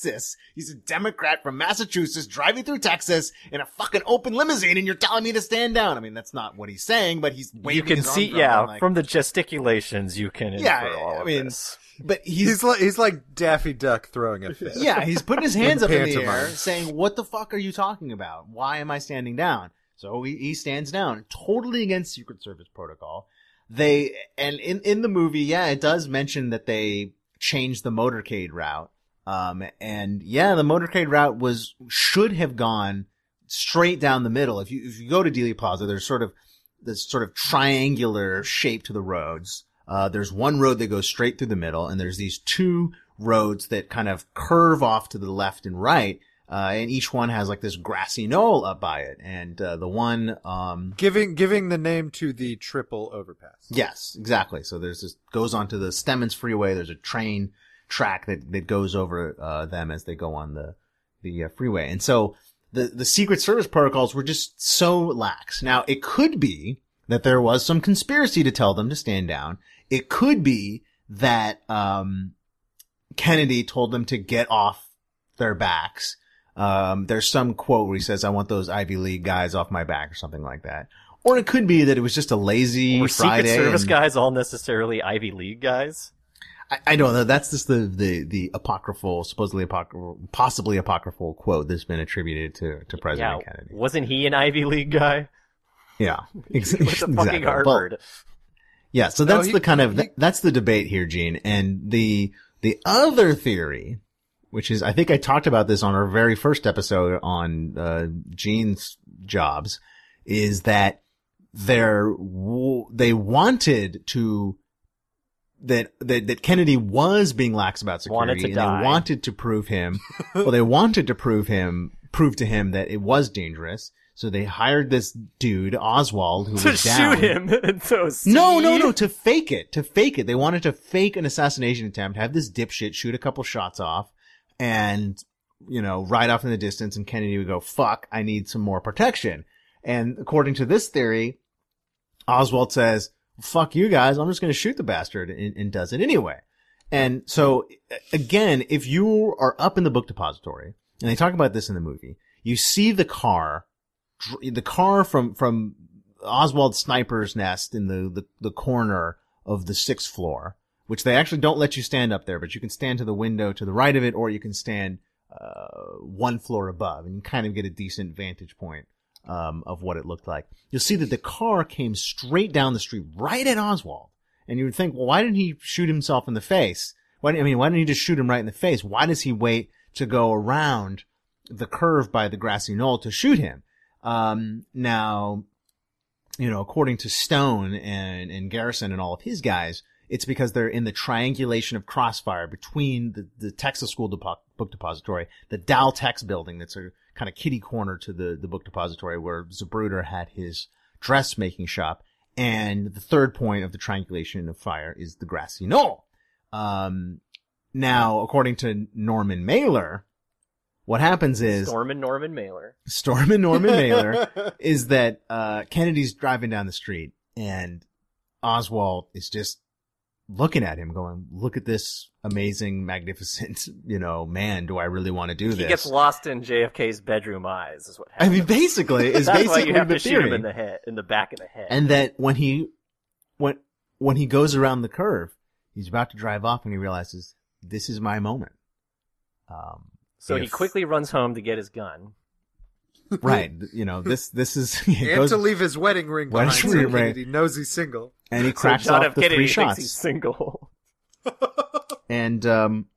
Speaker 4: He's a Democrat from Massachusetts driving through Texas in a fucking open limousine, and you're telling me to stand down." I mean, that's not what he's saying, but he's waving.
Speaker 3: You can
Speaker 4: his
Speaker 3: see,
Speaker 4: arms
Speaker 3: yeah,
Speaker 4: like,
Speaker 3: from the gesticulations, you can
Speaker 4: Yeah,
Speaker 3: infer all
Speaker 4: I mean,
Speaker 3: this.
Speaker 4: But he's,
Speaker 2: He's like he's like Daffy Duck throwing a fit.
Speaker 4: yeah, he's putting his hands
Speaker 2: In
Speaker 4: up in the air, saying, "What the fuck are you talking about? Why am I standing down?" So he, he stands down, totally against Secret Service protocol. They and in in the movie, yeah, it does mention that they changed the motorcade route. Um, and yeah, the motorcade route was should have gone straight down the middle. If you if you go to Dealey Plaza, there's sort of this sort of triangular shape to the roads. Uh, there's one road that goes straight through the middle, and there's these two roads that kind of curve off to the left and right. Uh, and each one has like this grassy knoll up by it. And, uh, the one, um,
Speaker 2: Giving giving the name to the triple overpass.
Speaker 4: yes, exactly. So there's this, goes onto the Stemmons Freeway. There's a train track that, that goes over, uh, them as they go on the, the uh, freeway. And so the, the Secret Service protocols were just so lax. Now, it could be that there was some conspiracy to tell them to stand down. It could be that, um, Kennedy told them to get off their backs. Um, there's some quote where he says, I want those Ivy League guys off my back or something like that. Or it could be that it was just a lazy
Speaker 3: Were
Speaker 4: Friday.
Speaker 3: Secret Service
Speaker 4: and-
Speaker 3: guys all necessarily Ivy League guys?
Speaker 4: I, I don't know. That's just the, the, the apocryphal, supposedly apocryphal, possibly apocryphal quote that's been attributed to, to President
Speaker 3: yeah,
Speaker 4: Kennedy.
Speaker 3: wasn't he an Ivy League guy?
Speaker 4: Yeah, ex-
Speaker 3: With the fucking
Speaker 4: exactly. Well,
Speaker 3: Harvard.
Speaker 4: Yeah, so
Speaker 2: No,
Speaker 4: that's
Speaker 2: he-
Speaker 4: the kind of
Speaker 2: he-
Speaker 4: that's the debate here, Gene. And the the other theory, which is I think I talked about this on our very first episode on uh, Gene's jobs, is that they're they wanted to that that that Kennedy was being lax about security, and
Speaker 3: die.
Speaker 4: they wanted to prove him. well, they wanted to prove him prove to him that it was dangerous. So they hired this dude Oswald who
Speaker 3: To
Speaker 4: was down.
Speaker 3: shoot him. And so
Speaker 4: No, no, no, to fake it, to fake it. They wanted to fake an assassination attempt, have this dipshit shoot a couple shots off and, you know, ride off in the distance and Kennedy would go, fuck, I need some more protection. And according to this theory, Oswald says, fuck you guys, I'm just going to shoot the bastard and, and does it anyway. And so again, if you are up in the book depository and they talk about this in the movie, you see the car, the car from, from Oswald Sniper's nest in the, the, the corner of the sixth floor, which they actually don't let you stand up there, but you can stand to the window to the right of it, or you can stand, uh, one floor above and kind of get a decent vantage point, um, of what it looked like. You'll see that the car came straight down the street right at Oswald. And you would think, well, why didn't he shoot himself in the face? Why, I mean, why didn't he just shoot him right in the face? Why does he wait to go around the curve by the grassy knoll to shoot him? Um, now, you know, according to Stone and, and Garrison and all of his guys, it's because they're in the triangulation of crossfire between the, the Texas School Depo- Book Depository, the Dal-Tex building that's a kind of kitty corner to the, the book depository where Zapruder had his dressmaking shop. And the third point of the triangulation of fire is the grassy knoll. Um, now, according to Norman Mailer, what happens is
Speaker 3: Storm and Norman Mailer.
Speaker 4: Storm and Norman Mailer is that uh, Kennedy's driving down the street and Oswald is just looking at him going, look at this amazing, magnificent, you know, man, do I really want to do
Speaker 3: He
Speaker 4: this?
Speaker 3: He gets lost in JFK's bedroom eyes. Is what
Speaker 4: I mean, basically, is
Speaker 3: That's
Speaker 4: basically
Speaker 3: why you have
Speaker 4: the
Speaker 3: to shoot
Speaker 4: theory.
Speaker 3: him in the head, in the back of the head.
Speaker 4: and that when he, when, when he goes around the curve, he's about to drive off and he realizes this is my moment. Um,
Speaker 3: so he quickly runs home to get his gun.
Speaker 4: Right. You know, this, this is, it
Speaker 2: and
Speaker 4: goes-
Speaker 2: to leave his wedding ring
Speaker 4: Wedding
Speaker 2: behind so
Speaker 4: ring, right.
Speaker 2: Kennedy knows he's single.
Speaker 4: and he
Speaker 3: So
Speaker 4: cracks
Speaker 3: John
Speaker 4: off
Speaker 3: F.
Speaker 4: the
Speaker 3: Kennedy
Speaker 4: three
Speaker 3: thinks he's single.
Speaker 4: And, um,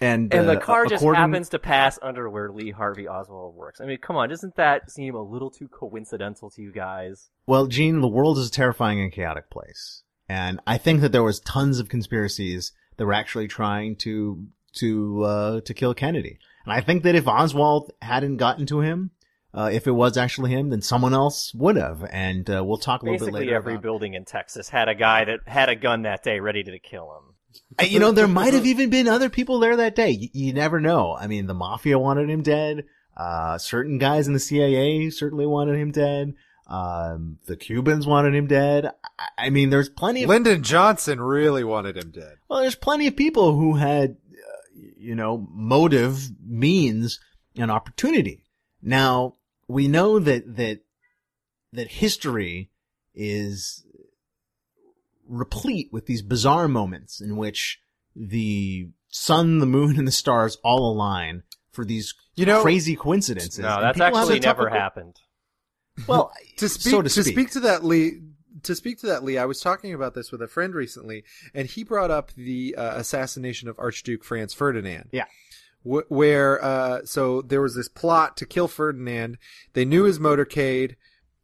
Speaker 4: and,
Speaker 3: And the
Speaker 4: uh,
Speaker 3: car just
Speaker 4: according-
Speaker 3: happens to pass under where Lee Harvey Oswald works. I mean, come on, doesn't that seem a little too coincidental to you guys?
Speaker 4: Well, Gene, the world is a terrifying and chaotic place. And I think that there was tons of conspiracies that were actually trying to, to, uh, to kill Kennedy. And I think that if Oswald hadn't gotten to him, uh, if it was actually him, then someone else would have. And, uh, we'll talk a little bit
Speaker 3: Basically,
Speaker 4: later.
Speaker 3: every
Speaker 4: about-
Speaker 3: building in Texas had a guy that had a gun that day ready to kill him.
Speaker 4: You know, there might have even been other people there that day. You, you never know. I mean, the mafia wanted him dead. Uh, certain guys in the CIA certainly wanted him dead. Um, the Cubans wanted him dead. I, I mean, there's plenty of
Speaker 2: Lyndon Johnson really wanted him dead.
Speaker 4: Well, there's plenty of people who had, you know, motive, means, and opportunity. Now, we know that, that, that history is replete with these bizarre moments in which the sun, the moon, and the stars all align for these
Speaker 2: You know,
Speaker 4: crazy coincidences.
Speaker 3: No,
Speaker 4: And
Speaker 3: that's actually never happened.
Speaker 4: Well,
Speaker 2: to speak
Speaker 4: so
Speaker 2: to,
Speaker 4: to
Speaker 2: speak.
Speaker 4: speak.
Speaker 2: to that Lee to speak to that Lee I was talking about this with a friend recently and he brought up the uh, assassination of Archduke Franz Ferdinand
Speaker 4: Yeah.
Speaker 2: Wh- where uh so there was this plot to kill Ferdinand they knew his motorcade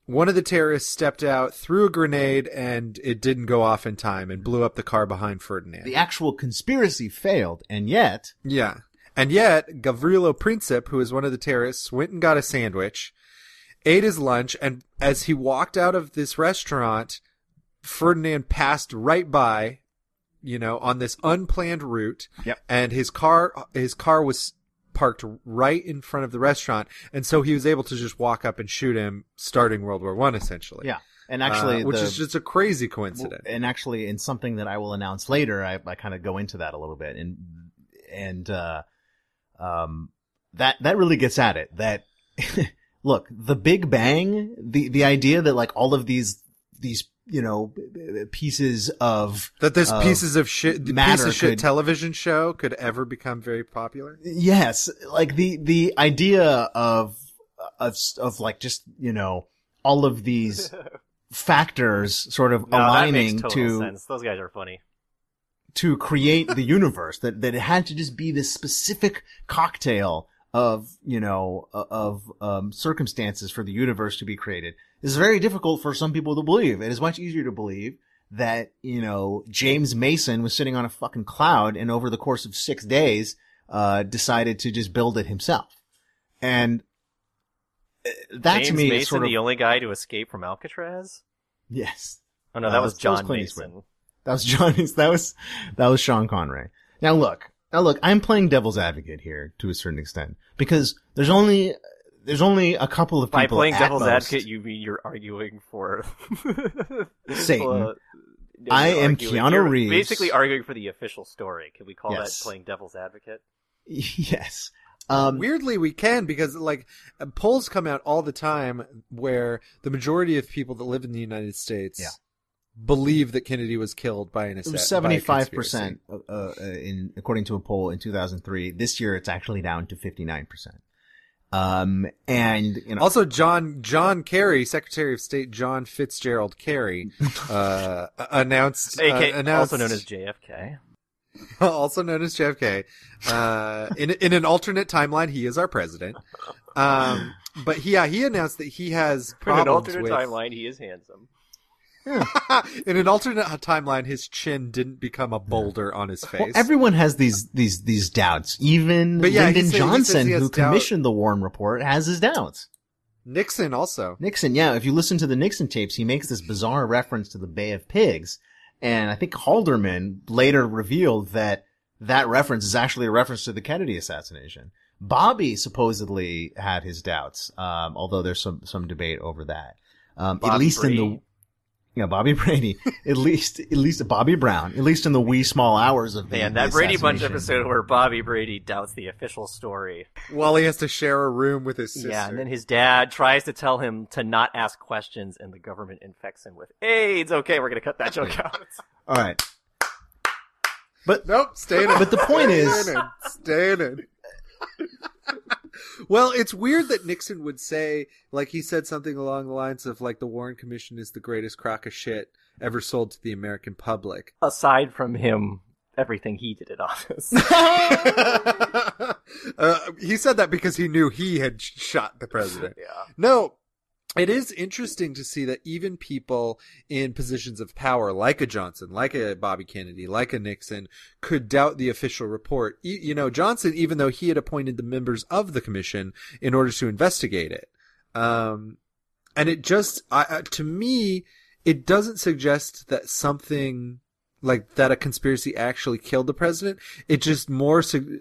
Speaker 2: one of the terrorists stepped out threw a grenade and it didn't go off in time and blew up the car behind Ferdinand
Speaker 4: the actual conspiracy failed, and yet,
Speaker 2: yeah. And yet, Gavrilo Princip, who is one of the terrorists, went and got a sandwich, ate his lunch, and as he walked out of this restaurant, Ferdinand passed right by, you know, on this unplanned route.
Speaker 4: Yep.
Speaker 2: And his car, his car was parked right in front of the restaurant, and so he was able to just walk up and shoot him, starting World War One, essentially.
Speaker 4: yeah. And actually,
Speaker 2: Uh, which
Speaker 4: the-
Speaker 2: is just a crazy coincidence.
Speaker 4: and actually in something that I will announce later, I, I kind of go into that a little bit and, and, uh, um, that, that really gets at it that, look, the Big Bang, the, the idea that like all of these, these, you know, pieces of,
Speaker 2: that this
Speaker 4: of
Speaker 2: pieces of shit, the
Speaker 4: matter
Speaker 2: piece of shit
Speaker 4: could-
Speaker 2: television show could ever become very popular.
Speaker 4: yes, like the, the idea of, of, of like just, you know, all of these factors sort of
Speaker 3: No, that
Speaker 4: aligning
Speaker 3: makes total
Speaker 4: to
Speaker 3: sense. Those guys are funny.
Speaker 4: to create the universe that that it had to just be this specific cocktail of you know of um, circumstances for the universe to be created is very difficult for some people to believe. It is much easier to believe that you know James Mason was sitting on a fucking cloud and over the course of six days uh, decided to just build it himself, and uh, that
Speaker 3: James
Speaker 4: to me
Speaker 3: Mason,
Speaker 4: is sort of
Speaker 3: the only guy to escape from Alcatraz.
Speaker 4: yes.
Speaker 3: Oh no,
Speaker 4: Uh,
Speaker 3: that was
Speaker 4: that was
Speaker 3: John Mason.
Speaker 4: Eastwood. That was Johnny's. That was that was Sean Connery. Now look, now look. I'm playing devil's advocate here to a certain extent because there's only there's only a couple of people.
Speaker 3: By playing
Speaker 4: at
Speaker 3: devil's
Speaker 4: most.
Speaker 3: advocate, you mean you're arguing for
Speaker 4: Satan.
Speaker 3: Well, you're
Speaker 4: I am
Speaker 3: arguing-
Speaker 4: Keanu
Speaker 3: you're
Speaker 4: Reeves.
Speaker 3: Basically, arguing for the official story. Can we call
Speaker 4: Yes.
Speaker 3: that playing devil's advocate?
Speaker 4: yes. Um,
Speaker 2: Weirdly, we can because like uh, polls come out all the time where the majority of people that live in the United States
Speaker 4: Yeah.
Speaker 2: Believe that Kennedy was killed by an
Speaker 4: it
Speaker 2: assa-
Speaker 4: was
Speaker 2: by a
Speaker 4: seventy five
Speaker 2: conspiracy.
Speaker 4: percent uh, in according to a poll in 2003. This year, it's actually down to 59 percent. Um, and you know,
Speaker 2: Also, John John Kerry, Secretary of State John Fitzgerald Kerry, uh, announced, uh, announced
Speaker 3: also known as JFK.
Speaker 2: also known as JFK. Uh, in in an alternate timeline, he is our president. Um, but he, yeah, he announced that he has
Speaker 3: In an alternate
Speaker 2: with.
Speaker 3: timeline, he is handsome.
Speaker 2: in an alternate timeline, his chin didn't become a boulder on his face.
Speaker 4: well, everyone has these these these doubts. Even
Speaker 2: But yeah,
Speaker 4: Lyndon
Speaker 2: said- he says
Speaker 4: Johnson, who
Speaker 2: doubt-
Speaker 4: commissioned the Warren report, has his doubts.
Speaker 2: Nixon also.
Speaker 4: Nixon, yeah, if you listen to the Nixon tapes, he makes this bizarre reference to the Bay of Pigs. And I think Haldeman later revealed that that reference is actually a reference to the Kennedy assassination. Bobby supposedly had his doubts, um, although there's some, some debate over that. Um, at least in the,
Speaker 3: Brady.
Speaker 4: yeah, Bobby Brady, at least, at least Bobby Brown, at least in the wee small hours of the,
Speaker 3: Man,
Speaker 4: the
Speaker 3: that Brady Bunch episode where Bobby Brady doubts the official story.
Speaker 2: While he has to share a room with his sister.
Speaker 3: Yeah, and then his dad tries to tell him to not ask questions, and the government infects him with AIDS. Okay, we're gonna cut that joke out.
Speaker 4: All right. But
Speaker 2: Nope, stay in it.
Speaker 4: But the point
Speaker 2: Stay
Speaker 4: is-
Speaker 2: in it. stay in it. Well, it's weird that Nixon would say, like, he said something along the lines of, like, the Warren Commission is the greatest crock of shit ever sold to the American public.
Speaker 3: Aside from him, everything he did in office.
Speaker 2: uh, he said that because he knew he had shot the president.
Speaker 3: yeah.
Speaker 2: No, it is interesting to see that even people in positions of power, like a Johnson, like a Bobby Kennedy, like a Nixon, could doubt the official report. You, know, Johnson, even though he had appointed the members of the commission in order to investigate it, um, and it just, I, to me, it doesn't suggest that something like that a conspiracy actually killed the president. It just more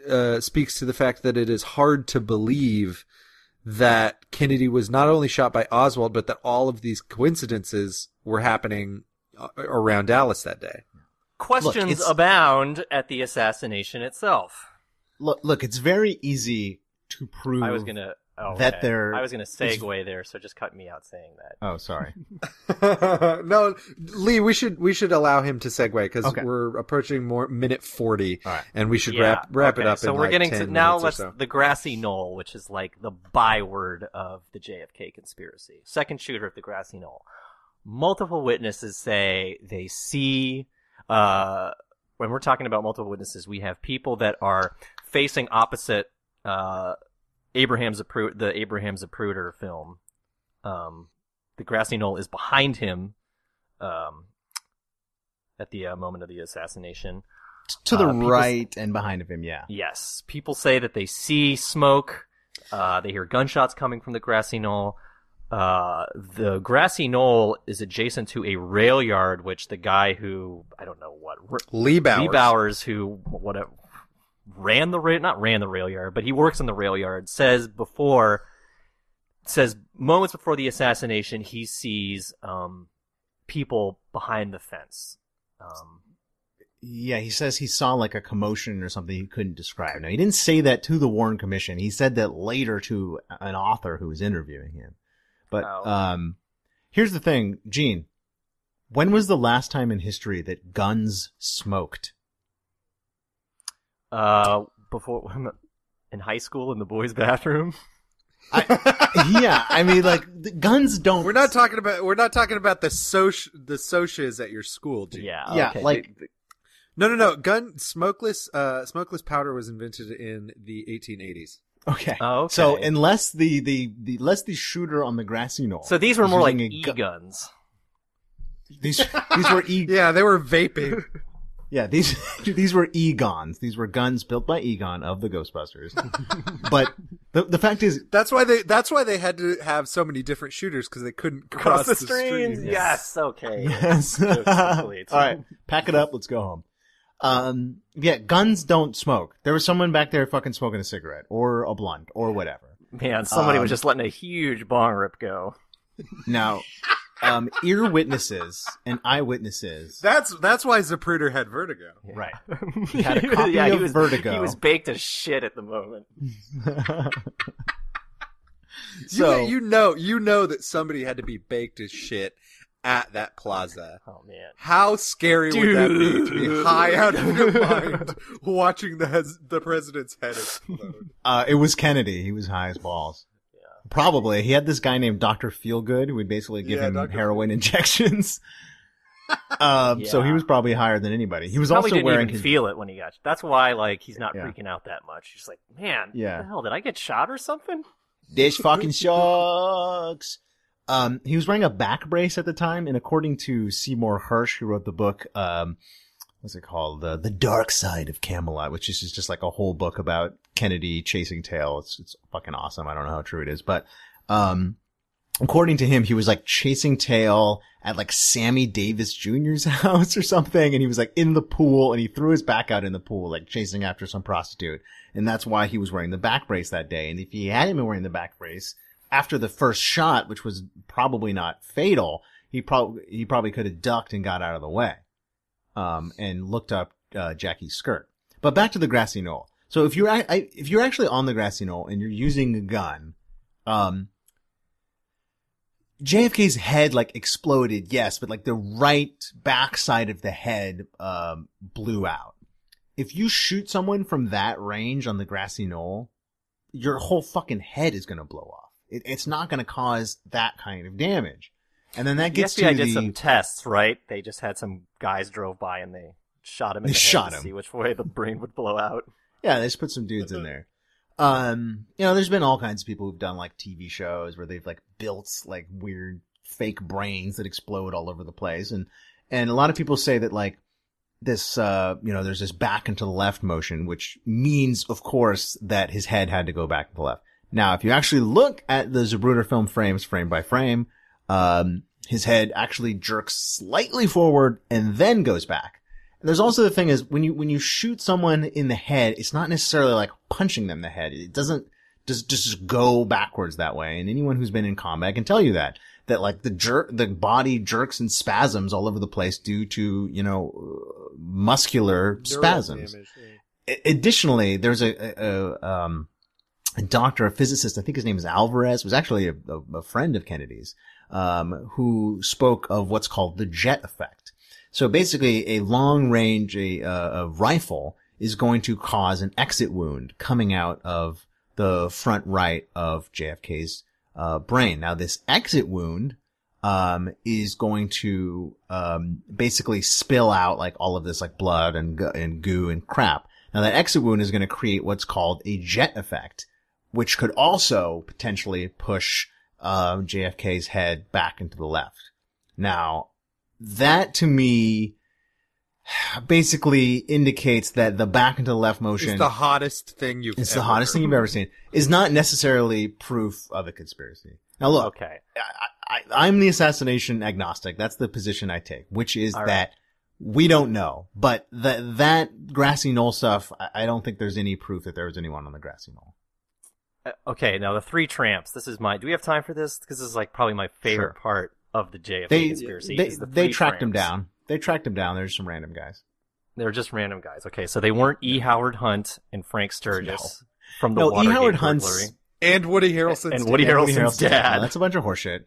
Speaker 2: uh, speaks to the fact that it is hard to believe that Kennedy was not only shot by Oswald, but that all of these coincidences were happening uh, around Dallas that day.
Speaker 3: Questions
Speaker 4: it's-
Speaker 3: abound at the assassination itself.
Speaker 4: look, look, it's very easy to prove.
Speaker 3: I was gonna. Oh,
Speaker 4: that
Speaker 3: okay.
Speaker 4: they're-
Speaker 3: I was gonna segue there, so just cut me out saying that.
Speaker 4: Oh, sorry.
Speaker 2: no, Lee, we should we should allow him to segue because
Speaker 4: Okay.
Speaker 2: we're approaching more minute forty,
Speaker 4: All right.
Speaker 2: and we should
Speaker 3: Yeah,
Speaker 2: wrap wrap it up.
Speaker 3: So
Speaker 2: in
Speaker 3: we're
Speaker 2: like
Speaker 3: getting
Speaker 2: 10
Speaker 3: to now.
Speaker 2: minutes
Speaker 3: Let's
Speaker 2: so.
Speaker 3: the grassy knoll, which is like the byword of the JFK conspiracy. Second shooter of the grassy knoll. Multiple witnesses say they see. Uh, when we're talking about multiple witnesses, we have people that are facing opposite. Uh, Abraham's Zapru- the Abraham Zapruder film. Um, the grassy knoll is behind him. Um, at the uh, moment of the assassination.
Speaker 4: to the
Speaker 3: Uh,
Speaker 4: right and behind of him, yeah.
Speaker 3: Yes, people say that they see smoke. Uh, they hear gunshots coming from the grassy knoll. Uh, the grassy knoll is adjacent to a rail yard, which the guy who I don't know what
Speaker 2: Lee Bowers.
Speaker 3: Lee Bowers, who whatever ran the rail, not ran the rail yard, but he works in the rail yard, says before says moments before the assassination he sees um, people behind the fence. Um,
Speaker 4: Yeah, he says he saw like a commotion or something he couldn't describe. Now, he didn't say that to the Warren Commission. He said that later to an author who was interviewing him. But,
Speaker 3: Oh.
Speaker 4: um, here's the thing, Gene. When was the last time in history that guns smoked?
Speaker 3: Uh, before in high school in the boys' bathroom.
Speaker 4: I, yeah, I mean, like the guns don't.
Speaker 2: We're not talking about we're not talking about the soc the socias at your school, Gene.
Speaker 3: Yeah.
Speaker 4: Yeah,
Speaker 3: okay.
Speaker 4: like-
Speaker 3: The- the-
Speaker 2: No, no, no. Gun smokeless uh smokeless powder was invented in the 1880s.
Speaker 4: Okay.
Speaker 3: Oh, okay.
Speaker 4: So unless the, the the unless the shooter on the grassy knoll.
Speaker 3: so these were more like
Speaker 4: using a gu-
Speaker 3: e-guns.
Speaker 4: These these were e
Speaker 2: Yeah, they were vaping.
Speaker 4: Yeah these these were egons. These were guns built by Egon of the Ghostbusters. but the the fact is,
Speaker 2: That's why they that's why they had to have so many different shooters because they couldn't cross,
Speaker 3: Cross the streams.
Speaker 2: stream.
Speaker 3: Yes. Okay.
Speaker 4: yes. All right, pack it up. Let's go home. Um, yeah, guns don't smoke. There was someone back there fucking smoking a cigarette or a blunt or whatever.
Speaker 3: Man, somebody
Speaker 4: Um,
Speaker 3: was just letting a huge bong rip go.
Speaker 4: Now, um, ear witnesses and eyewitnesses.
Speaker 2: That's that's why Zapruder had vertigo.
Speaker 4: Right. He had a copy
Speaker 3: yeah, he
Speaker 4: of
Speaker 3: was,
Speaker 4: Vertigo.
Speaker 3: He was baked as shit at the moment.
Speaker 4: so
Speaker 2: you, you know you know that somebody had to be baked as shit at that plaza.
Speaker 3: Oh man.
Speaker 2: How scary would that be to be high out of your mind watching the hes- the president's head explode?
Speaker 4: uh, it was Kennedy. He was high as balls. Probably. He had this guy named Dr. Feelgood who would basically give
Speaker 2: Yeah,
Speaker 4: him
Speaker 2: Dr.
Speaker 4: heroin injections. um, so he was probably higher than anybody. He was
Speaker 3: Probably
Speaker 4: also
Speaker 3: didn't
Speaker 4: wearing
Speaker 3: even
Speaker 4: his
Speaker 3: feel it when he got. That's why, like, he's not
Speaker 4: Yeah.
Speaker 3: freaking out that much. He's like, man,
Speaker 4: Yeah.
Speaker 3: what the hell? Did I get shot or something?
Speaker 4: This fucking sucks. Um, he was wearing a back brace at the time, and according to Seymour Hersh, who wrote the book, um, what's it called? The The Dark Side of Camelot, which is just like a whole book about Kennedy chasing tail. It's it's fucking awesome. I don't know how true it is, but um, according to him, he was like chasing tail at like Sammy Davis Jr.'s house or something, and he was like in the pool, and he threw his back out in the pool, like chasing after some prostitute, and that's why he was wearing the back brace that day. And if he hadn't been wearing the back brace after the first shot, which was probably not fatal, he probably he probably could have ducked and got out of the way, um, and looked up uh, Jackie's skirt. But back to the grassy knoll. So if you're I, if you're actually on the grassy knoll and you're using a gun, um, JFK's head like exploded, yes, but like the right backside of the head um, blew out. If you shoot someone from that range on the grassy knoll, your whole fucking head is gonna blow off. It, it's not gonna cause that kind of damage. And then that
Speaker 3: The
Speaker 4: gets
Speaker 3: FBI
Speaker 4: to
Speaker 3: did
Speaker 4: the
Speaker 3: some tests, right? They just had some guys drove by and they shot him in
Speaker 4: They
Speaker 3: the head
Speaker 4: shot
Speaker 3: to
Speaker 4: him.
Speaker 3: see which way the brain would blow out.
Speaker 4: Yeah, they just put some dudes in there. Um, you know, there's been all kinds of people who've done like TV shows where they've like built like weird fake brains that explode all over the place. And, and a lot of people say that like this, uh, you know, there's this back and to the left motion, which means, of course, that his head had to go back to the left. Now, if you actually look at the Zapruder film frames frame by frame, um, his head actually jerks slightly forward and then goes back. And there's also the thing is when you when you shoot someone in the head, it's not necessarily like punching them in the head. It doesn't just just go backwards that way. And anyone who's been in combat can tell you that that like the jerk the body jerks and spasms all over the place due to you know muscular
Speaker 2: Neural
Speaker 4: spasms.
Speaker 2: damage, yeah.
Speaker 4: Additionally, there's a, a, a um a doctor, a physicist, I think his name is Alvarez, was actually a, a, a friend of Kennedy's, um, who spoke of what's called the jet effect. So basically, a long range a, a rifle is going to cause an exit wound coming out of the front right of JFK's uh, brain. Now, this exit wound um, is going to um, basically spill out like all of this like blood and and goo and crap. Now, that exit wound is going to create what's called a jet effect, which could also potentially push um, JFK's head back into the left. Now, that to me basically indicates that the back into the left motion
Speaker 2: It's the hottest thing you've.
Speaker 4: it's the
Speaker 2: ever
Speaker 4: hottest thing you've ever seen is not necessarily proof of a conspiracy. Now look,
Speaker 3: Okay.
Speaker 4: I, I, I'm the assassination agnostic. That's the position I take, which is
Speaker 3: All right.
Speaker 4: that we don't know. But that that grassy knoll stuff, I, I don't think there's any proof that there was anyone on the grassy knoll.
Speaker 3: Uh, Okay, now the three tramps. This is my. Do we have time for this? Because this is like probably my favorite
Speaker 4: Sure.
Speaker 3: part of the JFK
Speaker 4: They
Speaker 3: conspiracy.
Speaker 4: they,
Speaker 3: the
Speaker 4: they
Speaker 3: three
Speaker 4: tracked him
Speaker 3: tramps.
Speaker 4: down. They tracked him down. There's some random guys.
Speaker 3: They're just random guys. Okay, so they weren't E. Howard Hunt and Frank Sturgis from the
Speaker 4: No, E.
Speaker 3: Watergate
Speaker 4: Howard
Speaker 3: burglary.
Speaker 4: Hunt's
Speaker 2: And Woody Harrelson's
Speaker 3: And Woody
Speaker 2: dad.
Speaker 3: Harrelson's
Speaker 4: Woody Harrelson's
Speaker 3: dad.
Speaker 4: No, that's a bunch of horseshit.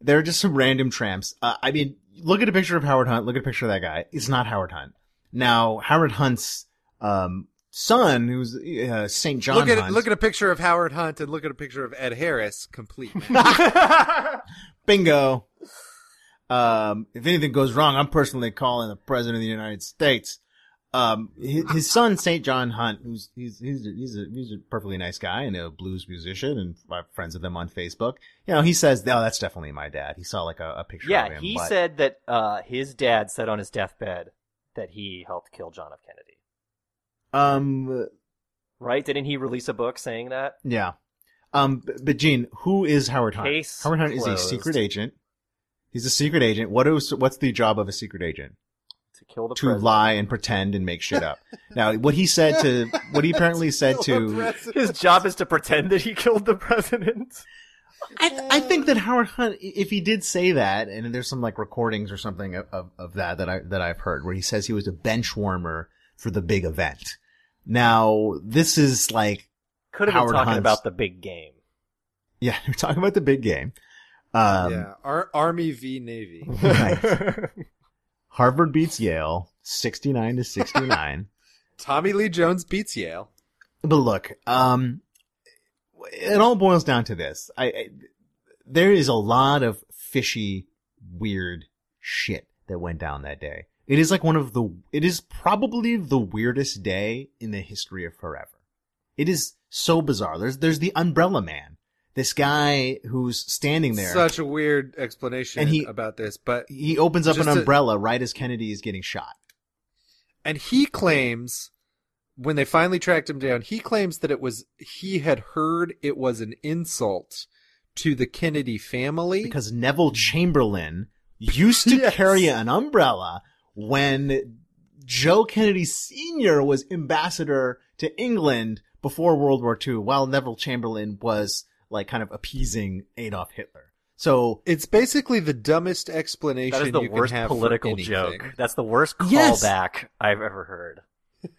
Speaker 4: They're just some random tramps. Uh, I mean, look at a picture of Howard Hunt. Look at a picture of that guy. It's not Howard Hunt. Now, Howard Hunt's um, son, who's uh, St. John
Speaker 2: look at
Speaker 4: Hunt.
Speaker 2: look at a picture of Howard Hunt and look at a picture of Ed Harris. Complete. match.
Speaker 4: Bingo. Um, if anything goes wrong, I'm personally calling the president of the United States. Um, his, his son, St. John Hunt, who's, he's, he's, a, he's a, he's a perfectly nice guy and a blues musician and I'm friends with him on Facebook. You know, he says, oh, that's definitely my dad. He saw like a, a picture of
Speaker 3: yeah,
Speaker 4: him.
Speaker 3: he
Speaker 4: but-
Speaker 3: said that uh, his dad said on his deathbed that he helped kill John F. Kennedy.
Speaker 4: Um,
Speaker 3: Right? Didn't he release a book saying that?
Speaker 4: yeah. Um, but Gene, who is Howard Hunt?
Speaker 3: Case
Speaker 4: Howard Hunt is a secret agent. He's a secret agent. What is, what's the job of a secret agent?
Speaker 3: To kill the
Speaker 4: to
Speaker 3: president.
Speaker 4: lie and pretend and make shit up. now, what he said to, what he apparently said to,
Speaker 3: His job is to pretend that he killed the president.
Speaker 4: I, I think that Howard Hunt, if he did say that, and there's some like recordings or something of, of, of that that I, that I've heard where he says he was a bench warmer for the big event. Now, this is like,
Speaker 3: Could have been
Speaker 4: Howard
Speaker 3: talking
Speaker 4: Hunt's-
Speaker 3: about the big game.
Speaker 4: yeah, we're talking about the big game. Um,
Speaker 2: yeah, Ar- Army v Navy.
Speaker 4: right. Harvard beats Yale, 69 to 69.
Speaker 2: Tommy Lee Jones beats Yale.
Speaker 4: But look, um, it all boils down to this. I, I there is a lot of fishy, weird shit that went down that day. It is like one of the, it is probably the weirdest day in the history of forever. It is so bizarre. There's, there's the umbrella man. This guy who's standing there.
Speaker 2: Such a weird explanation
Speaker 4: And he-
Speaker 2: about this, but
Speaker 4: he opens up an
Speaker 2: to-
Speaker 4: umbrella right as Kennedy is getting shot.
Speaker 2: and he claims when they finally tracked him down, he claims that it was he had heard it was an insult to the Kennedy family.
Speaker 4: because Neville Chamberlain used to
Speaker 2: Yes.
Speaker 4: carry an umbrella when Joe Kennedy Sr. was ambassador to England before World War II, while Neville Chamberlain was like kind of appeasing Adolf Hitler. So
Speaker 2: it's basically the dumbest explanation
Speaker 3: That is the
Speaker 2: you
Speaker 3: worst
Speaker 2: can have for
Speaker 3: political joke. That's the worst
Speaker 4: Yes.
Speaker 3: callback I've ever heard.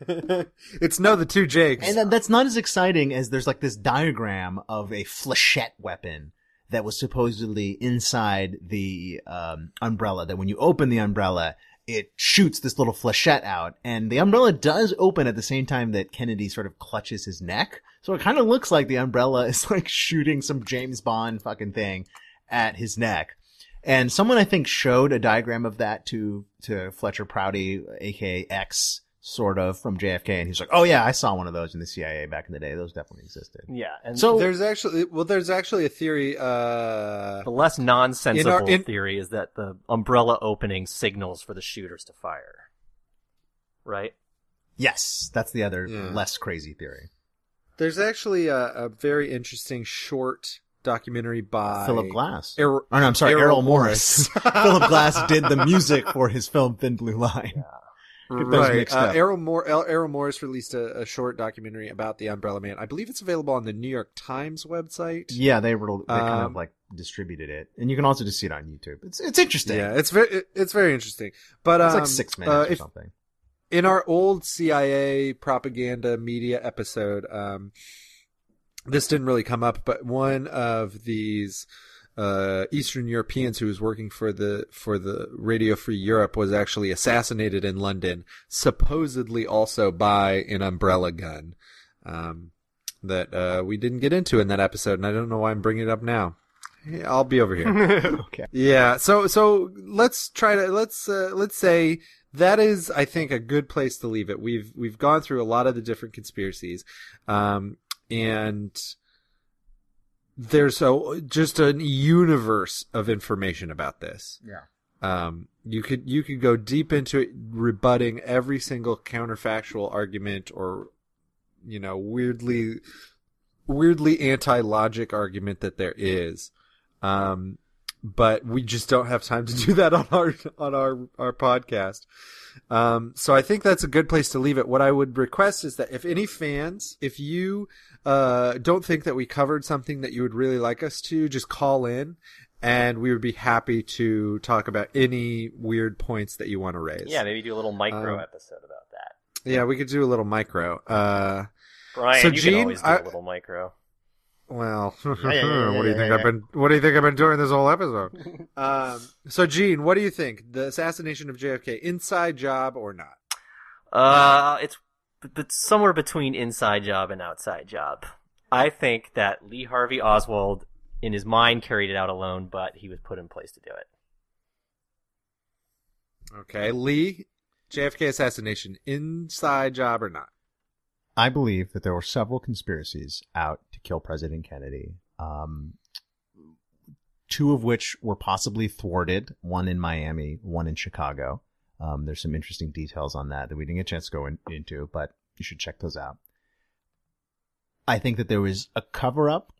Speaker 2: it's no the two Jakes.
Speaker 4: And that- that's not as exciting as there's like this diagram of a flechette weapon that was supposedly inside the um, umbrella. That when you open the umbrella, it shoots this little flechette out, and the umbrella does open at the same time that Kennedy sort of clutches his neck. So it kind of looks like the umbrella is like shooting some James Bond fucking thing at his neck. And someone I think showed a diagram of that to to Fletcher Prouty, aka X, sort of from JFK, and he's like, "Oh yeah, I saw one of those in the CIA back in the day. Those definitely existed."
Speaker 3: Yeah, and
Speaker 4: So-
Speaker 2: there's actually well, there's actually a theory. Uh,
Speaker 3: the less nonsensical
Speaker 2: In our- in-
Speaker 3: theory is that the umbrella opening signals for the shooters to fire. Right?
Speaker 4: Yes, that's the other
Speaker 2: Yeah.
Speaker 4: less crazy theory.
Speaker 2: there's actually a, a very interesting short documentary by
Speaker 4: Philip Glass.
Speaker 2: Errol-
Speaker 4: oh, no, I'm sorry,
Speaker 2: Errol
Speaker 4: Errol Morris.
Speaker 2: Morris.
Speaker 4: Philip Glass did the music for his film Thin Blue Line. Get those
Speaker 2: right.
Speaker 4: mixed
Speaker 2: Uh,
Speaker 4: up.
Speaker 2: Errol, Mor- Errol Morris released a, a short documentary about the Umbrella Man. I believe it's available on the New York Times website.
Speaker 4: Yeah, they were they kind of
Speaker 2: Um,
Speaker 4: like distributed it, and you can also just see it on YouTube. It's it's interesting.
Speaker 2: Yeah, it's very it's very interesting. But
Speaker 4: it's
Speaker 2: um,
Speaker 4: like six minutes
Speaker 2: uh,
Speaker 4: or something.
Speaker 2: in our old CIA propaganda media episode, um, this didn't really come up, but one of these uh, Eastern Europeans who was working for the for the Radio Free Europe was actually assassinated in London, supposedly also by an umbrella gun. Um, that uh, we didn't get into in that episode, and I don't know why I'm bringing it up now. I'll be over here.
Speaker 4: Okay.
Speaker 2: Yeah. So so let's try to let's uh, let's say that is I think a good place to leave it. We've we've gone through a lot of the different conspiracies, um, and there's a just a universe of information about this.
Speaker 4: Yeah.
Speaker 2: Um, you could you could go deep into it, rebutting every single counterfactual argument or you know weirdly weirdly anti-logic argument that there is. Um, but we just don't have time to do that on our on our our podcast. Um, so I think that's a good place to leave it. What I would request is that if any fans, if you uh, don't think that we covered something that you would really like us to, just call in, and we would be happy to talk about any weird points that you want to raise.
Speaker 3: Yeah, maybe do a little micro
Speaker 2: Um,
Speaker 3: episode about that.
Speaker 2: yeah, we could do a little micro. Uh,
Speaker 3: Brian,
Speaker 2: so
Speaker 3: you
Speaker 2: Gene,
Speaker 3: can always do
Speaker 2: I-
Speaker 3: a little micro.
Speaker 2: Well,
Speaker 4: yeah, yeah,
Speaker 2: what do you
Speaker 4: yeah,
Speaker 2: think
Speaker 4: yeah,
Speaker 2: I've been? What do you think I've been doing this whole episode? um, so, Gene, what do you think? The assassination of JFK, inside job or not?
Speaker 3: Uh, it's but, but somewhere between inside job and outside job. I think that Lee Harvey Oswald, in his mind, carried it out alone, but he was put in place to do it.
Speaker 2: Okay, Lee, JFK assassination, inside job or not?
Speaker 4: I believe that there were several conspiracies out to kill President Kennedy. Um, two of which were possibly thwarted. One in Miami, one in Chicago. Um, there's some interesting details on that that we didn't get a chance to go in, into, but you should check those out. I think that there was a cover up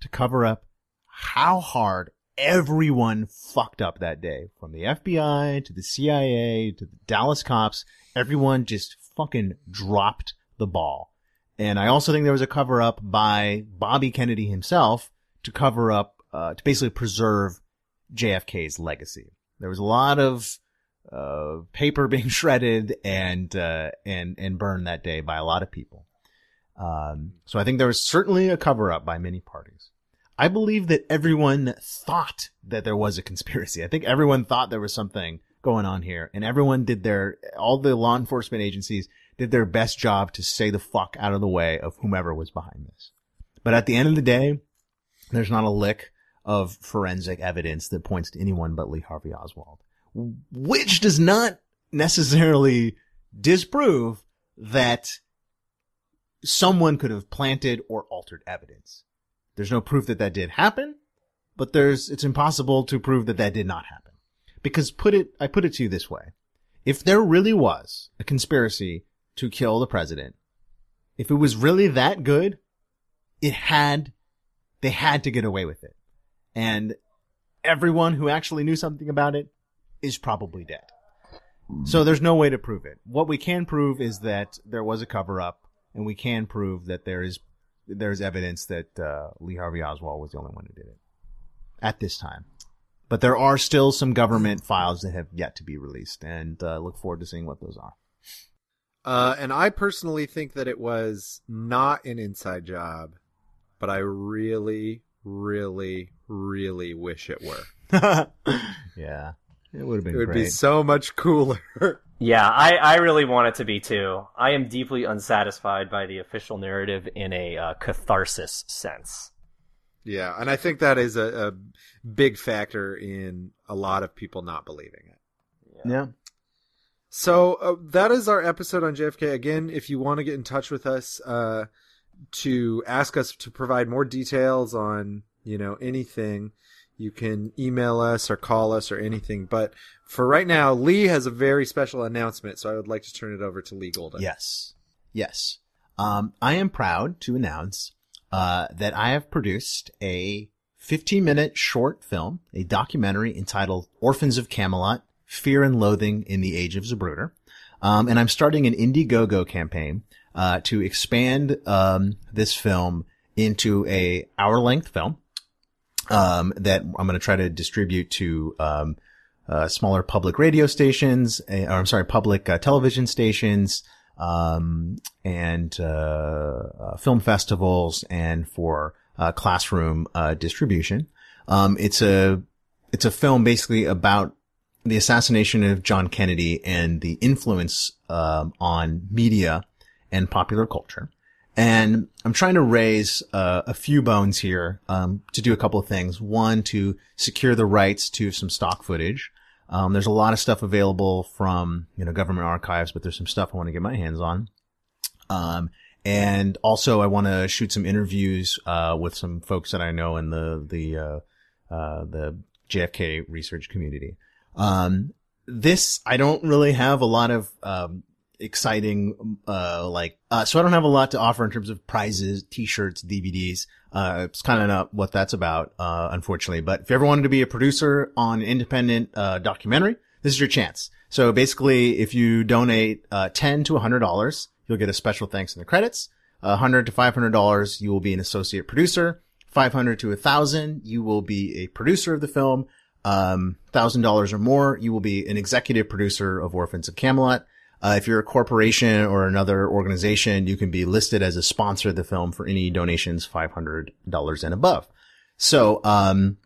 Speaker 4: to cover up how hard everyone fucked up that day from the FBI to the CIA to the Dallas cops. Everyone just fucking dropped the ball. And I also think there was a cover up by Bobby Kennedy himself to cover up, uh, to basically preserve JFK's legacy. There was a lot of, uh, paper being shredded and, uh, and, and burned that day by a lot of people. Um, so I think there was certainly a cover up by many parties. I believe that everyone thought that there was a conspiracy. I think everyone thought there was something going on here and everyone did their, all the law enforcement agencies did their best job to stay the fuck out of the way of whomever was behind this. But at the end of the day, there's not a lick of forensic evidence that points to anyone but Lee Harvey Oswald, which does not necessarily disprove that someone could have planted or altered evidence. There's no proof that that did happen, but there's, it's impossible to prove that that did not happen. Because put it, I put it to you this way. If there really was a conspiracy to kill the president, if it was really that good, it had, they had to get away with it. And everyone who actually knew something about it is probably dead. So there's no way to prove it. What we can prove is that there was a cover up and we can prove that there is there's evidence that uh, Lee Harvey Oswald was the only one who did it at this time. But there are still some government files that have yet to be released, and uh, look forward to seeing what those are.
Speaker 2: Uh, and I personally think that it was not an inside job, but I really, really, really wish it were.
Speaker 4: yeah, it would have been.
Speaker 2: It would
Speaker 4: great.
Speaker 2: be so much cooler.
Speaker 3: Yeah, I, I really want it to be too. I am deeply unsatisfied by the official narrative in a uh, catharsis sense.
Speaker 2: yeah, and I think that is a, a big factor in a lot of people not believing it.
Speaker 4: yeah.
Speaker 2: So uh, that is our episode on JFK. Again, if you want to get in touch with us uh, to ask us to provide more details on you know anything, you can email us or call us or anything. But for right now, Lee has a very special announcement, so I would like to turn it over to Lee Golden.
Speaker 4: Yes. Yes. Um, I am proud to announce uh, that I have produced a 15 minute short film, a documentary entitled Orphans of Camelot, Fear and Loathing in the Age of Zapruder. Um, and I'm starting an Indiegogo campaign uh, to expand um, this film into a hour length film um, that I'm going to try to distribute to um, uh, smaller public radio stations, uh, or I'm sorry, public uh, television stations, um, and uh, uh, film festivals, and for uh, classroom uh, distribution. Um, it's a it's a film basically about the assassination of John Kennedy and the influence um, on media and popular culture. And I'm trying to raise uh, a few bones here um, to do a couple of things. One, to secure the rights to some stock footage. Um, there's a lot of stuff available from you know government archives, but there's some stuff I want to get my hands on. Um, and also, I want to shoot some interviews uh, with some folks that I know in the the uh, uh, the JFK research community. Um, this I don't really have a lot of um, exciting uh like uh so I don't have a lot to offer in terms of prizes, t-shirts, DVDs. Uh it's kind of not what that's about uh unfortunately, but if you ever wanted to be a producer on an independent uh documentary, this is your chance. So basically if you donate uh 10 to $100, you'll get a special thanks in the credits. Uh, 100 to $500, you will be an associate producer. 500 to 1000, you will be a producer of the film. Um, $1000 or more, you will be an executive producer of Orphans of Camelot. Uh, if you're a corporation or another organization, you can be listed as a sponsor of the film for any donations $500 and above. So, um,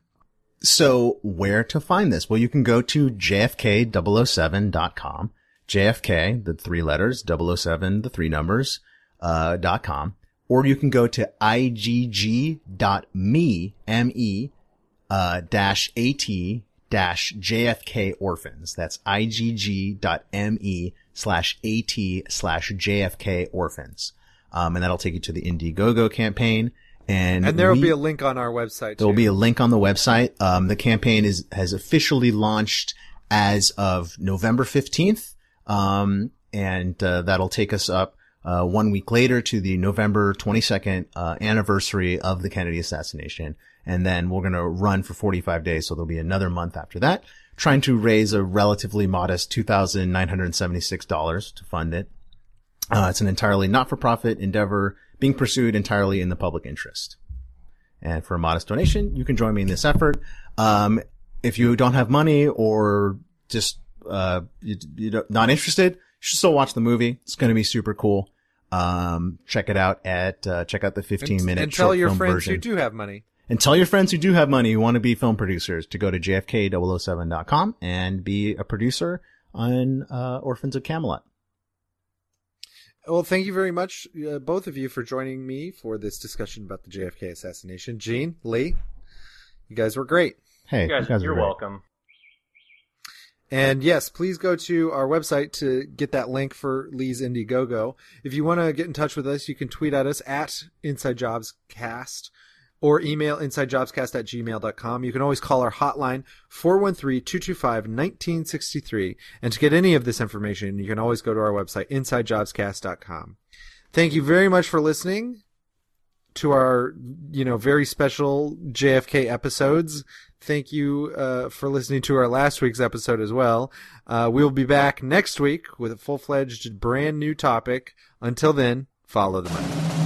Speaker 4: so where to find this? Well, you can go to jfk007.com JFK, the three letters, 007, the three numbers, uh, dot com. Or you can go to igg.me, M-E, uh, dash AT dash JFK orphans. That's igg.me slash AT slash JFK orphans. Um, and that'll take you to the Indiegogo campaign. And,
Speaker 2: And there will be a link on our website.
Speaker 4: there will be a link on the website. Um, the campaign is has officially launched as of November fifteenth, um, and uh, that'll take us up uh, one week later to the November twenty second uh, anniversary of the Kennedy assassination, and then we're going to run for forty five days. So there'll be another month after that, trying to raise a relatively modest two thousand nine hundred seventy six dollars to fund it. Uh, it's an entirely not-for-profit endeavor being pursued entirely in the public interest. And for a modest donation, you can join me in this effort. Um, if you don't have money or just, uh, you, you don't, interested, you should still watch the movie. It's going to be super cool. Um, check it out at, uh, check out the 15
Speaker 2: and,
Speaker 4: minute
Speaker 2: and tell
Speaker 4: short
Speaker 2: your friends
Speaker 4: version.
Speaker 2: who do have money.
Speaker 4: And tell your friends who do have money who want to be film producers to go to jfk007.com and be a producer on, uh, Orphans of Camelot.
Speaker 2: Well, thank you very much, uh, both of you, for joining me for this discussion about the JFK assassination. Gene, Lee, you guys were great.
Speaker 4: Hey,
Speaker 3: You guys,
Speaker 4: were
Speaker 3: you're welcome.
Speaker 2: And yes, please go to our website to get that link for Lee's Indiegogo. If you want to get in touch with us, you can tweet at us at InsideJobsCast or email InsideJobsCast at gmail.com. You can always call our hotline 413-225-1963. And to get any of this information, you can always go to our website, InsideJobsCast.com. Thank you very much for listening to our, you know, very special JFK episodes. Thank you uh, for listening to our last week's episode as well. Uh, we'll be back next week with a full fledged, brand new topic. Until then, follow the money.